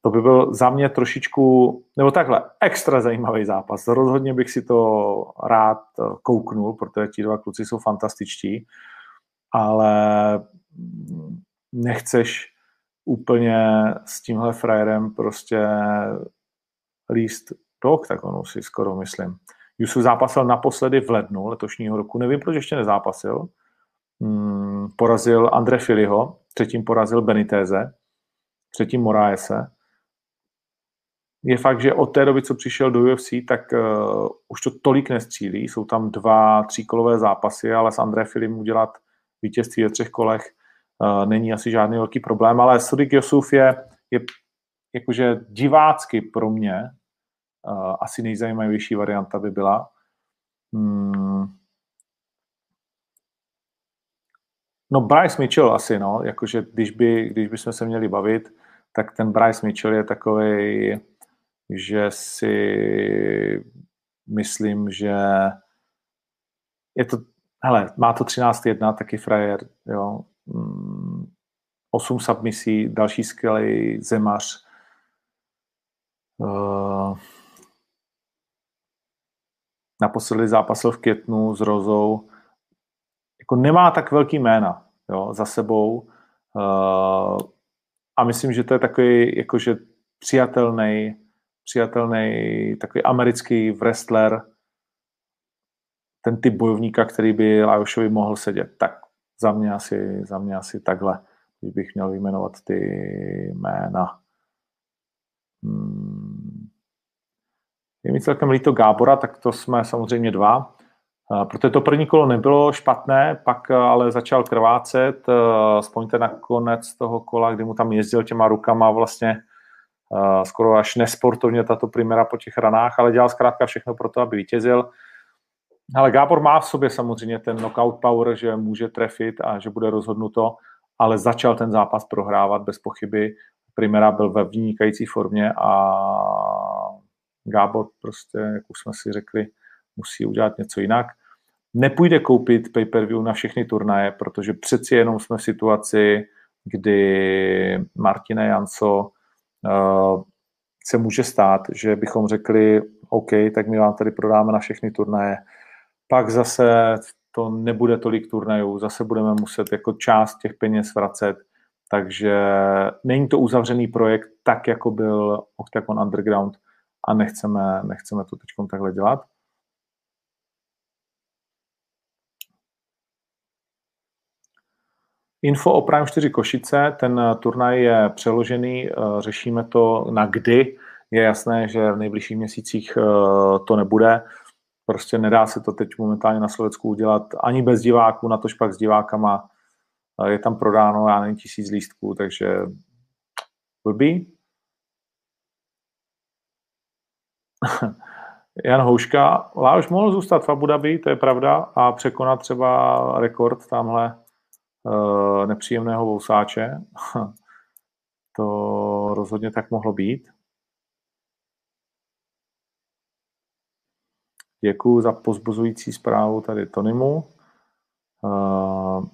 Speaker 3: To by byl za mě trošičku, nebo takhle, extra zajímavý zápas. Rozhodně bych si to rád kouknul, protože ti dva kluci jsou fantastičtí, ale nechceš úplně s tímhle frajerem prostě líst do oktagonu, si skoro myslím. Yusuf zápasil naposledy v lednu letošního roku, nevím, proč ještě nezápasil. Hmm, porazil Andre Filiho, třetím porazil Beniteze, třetím Moraese. Je fakt, že od té doby, co přišel do UFC, tak uh, už to tolik nestřílí. Jsou tam dva tříkolové zápasy, ale s André Filim udělat vítězství ve třech kolech uh, není asi žádný velký problém, ale Sudik Yusuf je, je jakože divácky pro mě uh, asi nejzajímavější varianta by byla. Hmm. No Bryce Mitchell asi, no, jakože když, by, když bychom se měli bavit, tak ten Bryce Mitchell je takový, že si myslím, že je to, hele, má to 13-1, taky frajer, jo, 8 mm, submisí, další skvělý zemař, Uh, naposledy zápasil v květnu s Rozou. jako nemá tak velký jména jo, za sebou. Uh, a myslím, že to je takový jakože přijatelný, přijatelný takový americký wrestler, ten typ bojovníka, který by Lajošovi mohl sedět. Tak za mě asi, za mě asi takhle, když bych měl vyjmenovat ty jména. Hmm. Je mi celkem líto Gábora, tak to jsme samozřejmě dva. Protože to první kolo nebylo špatné, pak ale začal krvácet. Vzpomeňte na konec toho kola, kdy mu tam jezdil těma rukama vlastně skoro až nesportovně tato primera po těch ranách, ale dělal zkrátka všechno pro to, aby vítězil. Ale Gábor má v sobě samozřejmě ten knockout power, že může trefit a že bude rozhodnuto, ale začal ten zápas prohrávat bez pochyby. Primera byl ve vynikající formě a Gábor prostě, jak už jsme si řekli, musí udělat něco jinak. Nepůjde koupit pay-per-view na všechny turnaje, protože přeci jenom jsme v situaci, kdy Martina Janco uh, se může stát, že bychom řekli, OK, tak my vám tady prodáme na všechny turnaje, pak zase to nebude tolik turnajů, zase budeme muset jako část těch peněz vracet, takže není to uzavřený projekt tak, jako byl Octagon Underground a nechceme, nechceme to teď takhle dělat. Info o Prime 4 Košice, ten turnaj je přeložený, eh, řešíme to na kdy. Je jasné, že v nejbližších měsících eh, to nebude. Prostě nedá se to teď momentálně na Slovensku udělat ani bez diváků, na tož pak s divákama. Je tam prodáno, já nevím, tisíc lístků, takže blbý. Jan Houška, Láoš mohl zůstat v Abu Dhabi, to je pravda, a překonat třeba rekord tamhle uh, nepříjemného vousáče. to rozhodně tak mohlo být. Děkuji za pozbuzující zprávu tady Tonymu. Uh,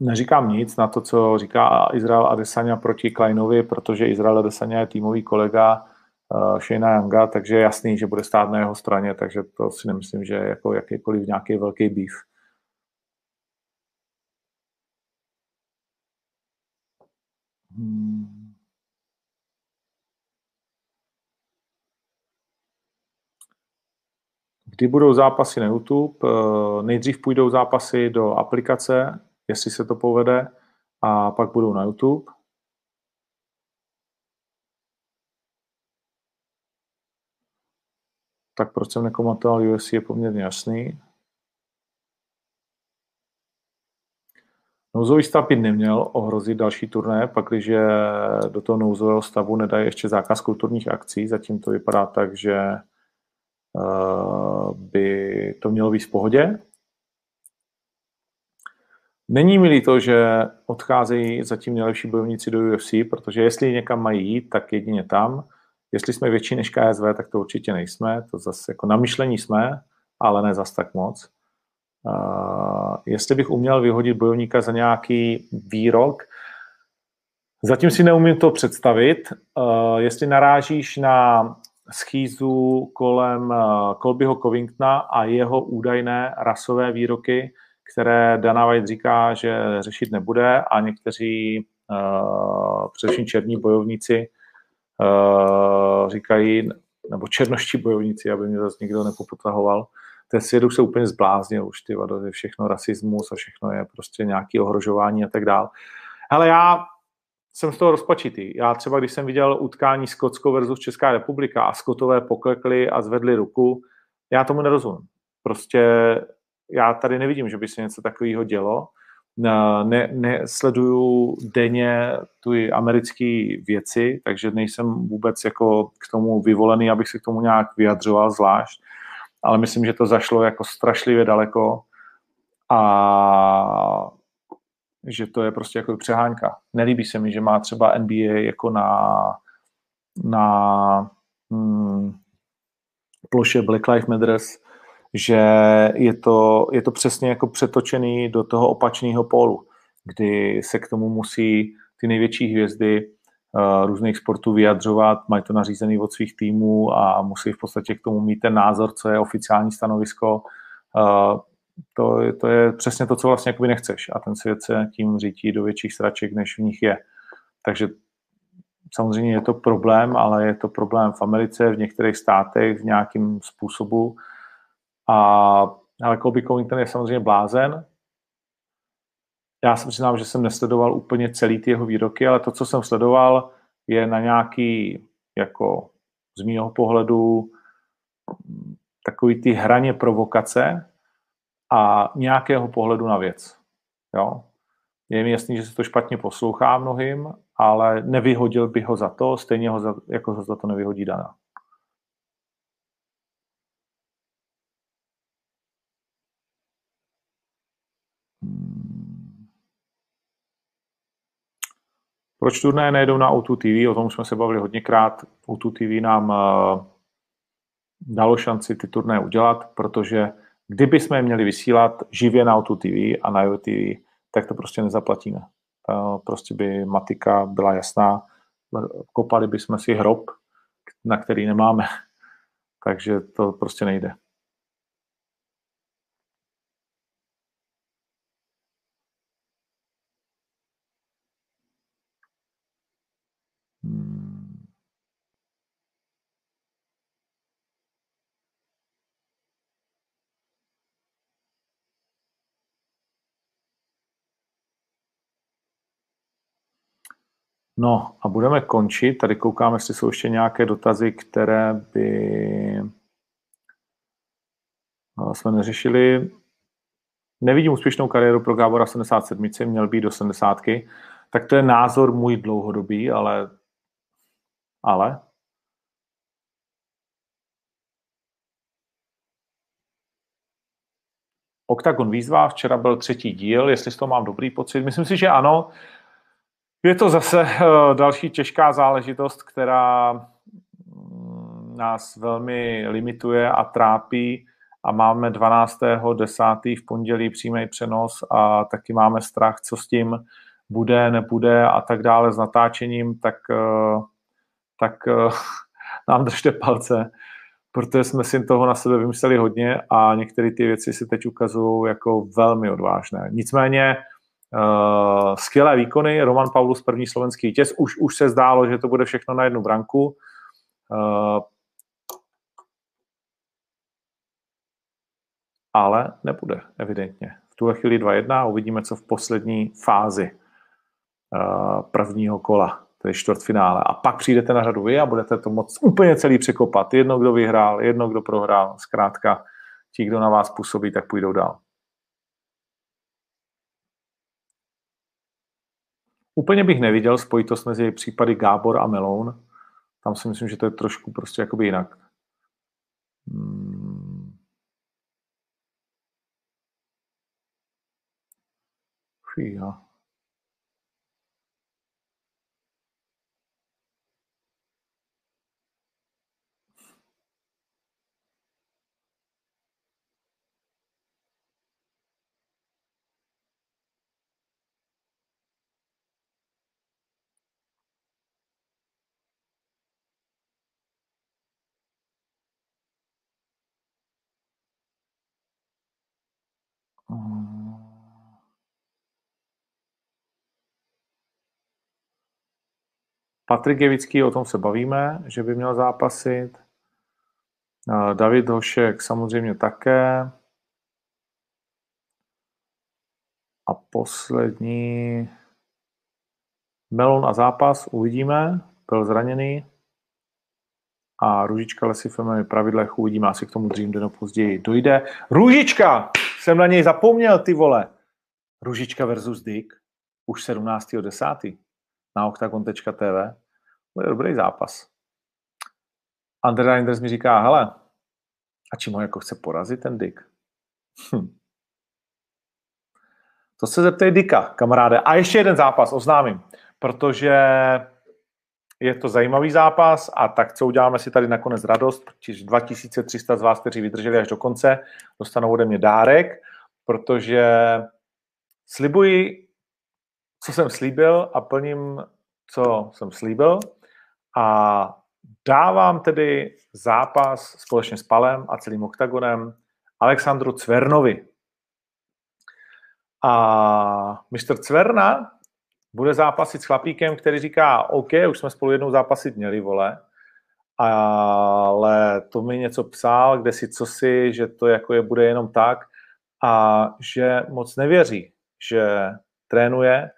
Speaker 3: neříkám nic na to, co říká Izrael Adesanya proti Kleinovi, protože Izrael Adesanya je týmový kolega uh, Shayna Younga, takže je jasný, že bude stát na jeho straně, takže to si nemyslím, že je jako jakýkoliv nějaký velký býv. Hmm. Kdy budou zápasy na YouTube? Eh, nejdřív půjdou zápasy do aplikace, jestli se to povede, a pak budou na YouTube. Tak proč jsem nekomentoval UFC je poměrně jasný. Nouzový stav by neměl ohrozit další turné, pak když do toho nouzového stavu nedají ještě zákaz kulturních akcí. Zatím to vypadá tak, že by to mělo být v pohodě. Není mi líto, že odcházejí zatím nejlepší bojovníci do UFC, protože jestli někam mají jít, tak jedině tam. Jestli jsme větší než KSV, tak to určitě nejsme. To zase jako na myšlení jsme, ale ne zas tak moc. Uh, jestli bych uměl vyhodit bojovníka za nějaký výrok, zatím si neumím to představit. Uh, jestli narážíš na schýzu kolem eh, Colbyho Covingtona a jeho údajné rasové výroky, které Dana White říká, že řešit nebude a někteří uh, především černí bojovníci uh, říkají, nebo černoští bojovníci, aby mě zase nikdo nepopotahoval, ten svět už se úplně zbláznil, už ty vado, všechno rasismus a všechno je prostě nějaký ohrožování a tak dál. Ale já jsem z toho rozpačitý. Já třeba, když jsem viděl utkání Skotsko versus Česká republika a Skotové poklekli a zvedli ruku, já tomu nerozumím. Prostě já tady nevidím, že by se něco takového dělo. Ne, nesleduju denně tu americké věci, takže nejsem vůbec jako k tomu vyvolený, abych se k tomu nějak vyjadřoval zvlášť, ale myslím, že to zašlo jako strašlivě daleko a že to je prostě jako přehánka. Nelíbí se mi, že má třeba NBA jako na, na hmm, ploše Black Lives Matter, že je to, je to přesně jako přetočený do toho opačného pólu, kdy se k tomu musí ty největší hvězdy uh, různých sportů vyjadřovat, mají to nařízený od svých týmů a musí v podstatě k tomu mít ten názor, co je oficiální stanovisko. Uh, to, to je přesně to, co vlastně jakoby nechceš a ten svět se tím řítí do větších sraček, než v nich je. Takže samozřejmě je to problém, ale je to problém v Americe, v některých státech, v nějakém způsobu. A ale Colby Covington je samozřejmě blázen. Já se přiznám, že jsem nesledoval úplně celý ty jeho výroky, ale to, co jsem sledoval, je na nějaký, jako z mého pohledu, takový ty hraně provokace a nějakého pohledu na věc. Jo? Je mi jasný, že se to špatně poslouchá mnohým, ale nevyhodil by ho za to, stejně ho za, jako ho za to nevyhodí Dana. Proč turné nejedou na O2 TV? O tom jsme se bavili hodněkrát. O2 TV nám uh, dalo šanci ty turné udělat, protože kdyby jsme měli vysílat živě na O2 TV a na TV, tak to prostě nezaplatíme. Prostě by matika byla jasná. Kopali bychom si hrob, na který nemáme. Takže to prostě nejde. No a budeme končit. Tady koukám, jestli jsou ještě nějaké dotazy, které by no, jsme neřešili. Nevidím úspěšnou kariéru pro Gábora 77, měl být do 70. Tak to je názor můj dlouhodobý, ale ale Octagon výzva, včera byl třetí díl, jestli z toho mám dobrý pocit. Myslím si, že ano. Je to zase uh, další těžká záležitost, která mm, nás velmi limituje a trápí a máme 12.10. v pondělí přímý přenos a taky máme strach, co s tím bude, nebude a tak dále s natáčením, tak, uh, tak uh, nám držte palce, protože jsme si toho na sebe vymysleli hodně a některé ty věci si teď ukazují jako velmi odvážné. Nicméně Uh, skvělé výkony, Roman Paulus, první slovenský vítěz, už, už se zdálo, že to bude všechno na jednu branku. Uh, ale nebude, evidentně. V tuhle chvíli 2-1 uvidíme, co v poslední fázi uh, prvního kola, tedy čtvrtfinále. A pak přijdete na řadu vy a budete to moc úplně celý překopat. Jedno, kdo vyhrál, jedno, kdo prohrál. Zkrátka, ti, kdo na vás působí, tak půjdou dál. Úplně bych neviděl spojitost mezi případy Gábor a Meloun. Tam si myslím, že to je trošku prostě jakoby jinak. Hmm. Fíha. Patrik Jevický, o tom se bavíme, že by měl zápasit. David Hošek samozřejmě také. A poslední Melon a zápas, uvidíme, byl zraněný. A Růžička Lesy v pravidlech uvidíme, asi k tomu dřív den později dojde. Růžička! Jsem na něj zapomněl, ty vole. Růžička versus Dick, už 17.10. na octagon.tv. Bude dobrý zápas. Andre Reinders mi říká, hele, a čím ho jako chce porazit ten Dick? Hm. To se zeptej Dika, kamaráde. A ještě jeden zápas oznámím, protože je to zajímavý zápas a tak co uděláme si tady nakonec radost, protože 2300 z vás, kteří vydrželi až do konce, dostanou ode mě dárek, protože slibuji, co jsem slíbil a plním co jsem slíbil a dávám tedy zápas společně s Palem a celým oktagonem Alexandru Cvernovi. A mistr Cverna bude zápasit s chlapíkem, který říká, OK, už jsme spolu jednou zápasit měli, vole, ale to mi něco psal, kde si co si, že to jako je bude jenom tak a že moc nevěří, že trénuje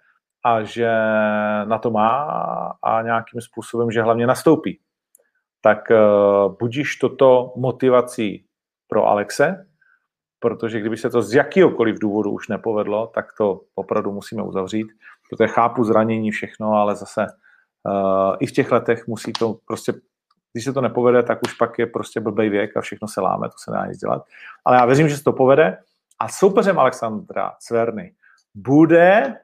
Speaker 3: a že na to má a nějakým způsobem, že hlavně nastoupí. Tak uh, budíš toto motivací pro Alexe, protože kdyby se to z jakýhokoliv důvodu už nepovedlo, tak to opravdu musíme uzavřít, protože chápu zranění všechno, ale zase uh, i v těch letech musí to prostě, když se to nepovede, tak už pak je prostě blbej věk a všechno se láme, to se nedá nic dělat. Ale já věřím, že se to povede a soupeřem Alexandra Cverny bude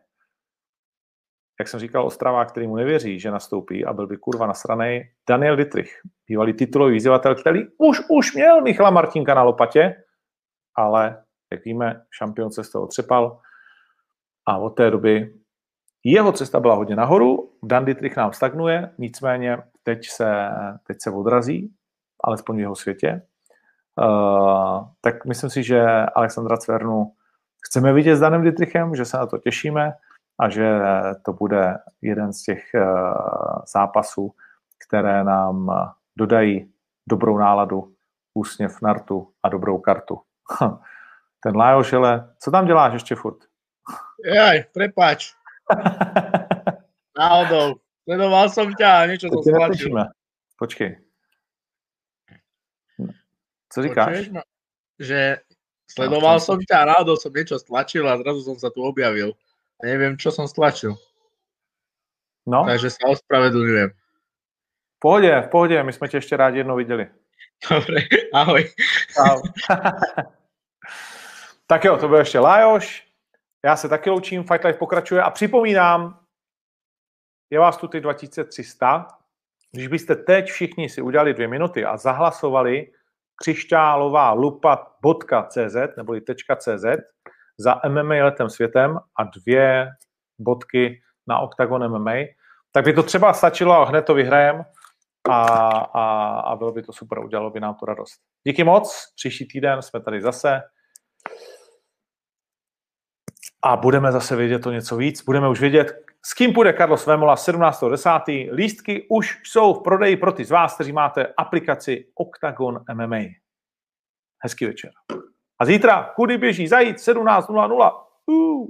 Speaker 3: jak jsem říkal, Ostrava, který mu nevěří, že nastoupí a byl by kurva nasranej, Daniel Dietrich, bývalý titulový výzývatel, který už, už měl Michala Martinka na lopatě, ale, jak víme, šampion se z toho otřepal a od té doby jeho cesta byla hodně nahoru, Dan Dietrich nám stagnuje, nicméně teď se, teď se odrazí, alespoň v jeho světě. Uh, tak myslím si, že Alexandra Cvernu chceme vidět s Danem Dietrichem, že se na to těšíme a že to bude jeden z těch uh, zápasů, které nám dodají dobrou náladu, úsměv na rtu a dobrou kartu. Ten Lajoš, ale co tam děláš ještě furt?
Speaker 4: Jaj, prepáč. Náhodou. Sledoval som ťa a niečo som stlačil.
Speaker 3: Počkej. Co říkáš? Počuješ ma?
Speaker 4: Že sledoval som ťa a náhodou som niečo stlačil a zrazu som sa tu objavil. Neviem, čo som stlačil.
Speaker 3: No.
Speaker 4: Takže sa ospravedlňujem.
Speaker 3: V pohodě, v pohodě, my jsme tě ještě rádi jednou viděli.
Speaker 4: Dobre, ahoj.
Speaker 3: ahoj. tak jo, to byl ještě Lajoš. Já se taky loučím, Fight Life pokračuje a připomínám, je vás tu ty 2300. Když byste teď všichni si udělali dvě minuty a zahlasovali křišťálová lupa.cz neboli .cz za MMA letem světem a dvě bodky na Octagon MMA, tak by to třeba stačilo a hned to vyhrajem a, a, a bylo by to super, udělalo by nám to radost. Díky moc, příští týden jsme tady zase a budeme zase vědět to něco víc. Budeme už vědět, s kým půjde Carlos Vemola 17.10. Lístky už jsou v prodeji pro ty z vás, kteří máte aplikaci Octagon MMA. Hezký večer. A zítra kudy běží zajít 17.00. Uh.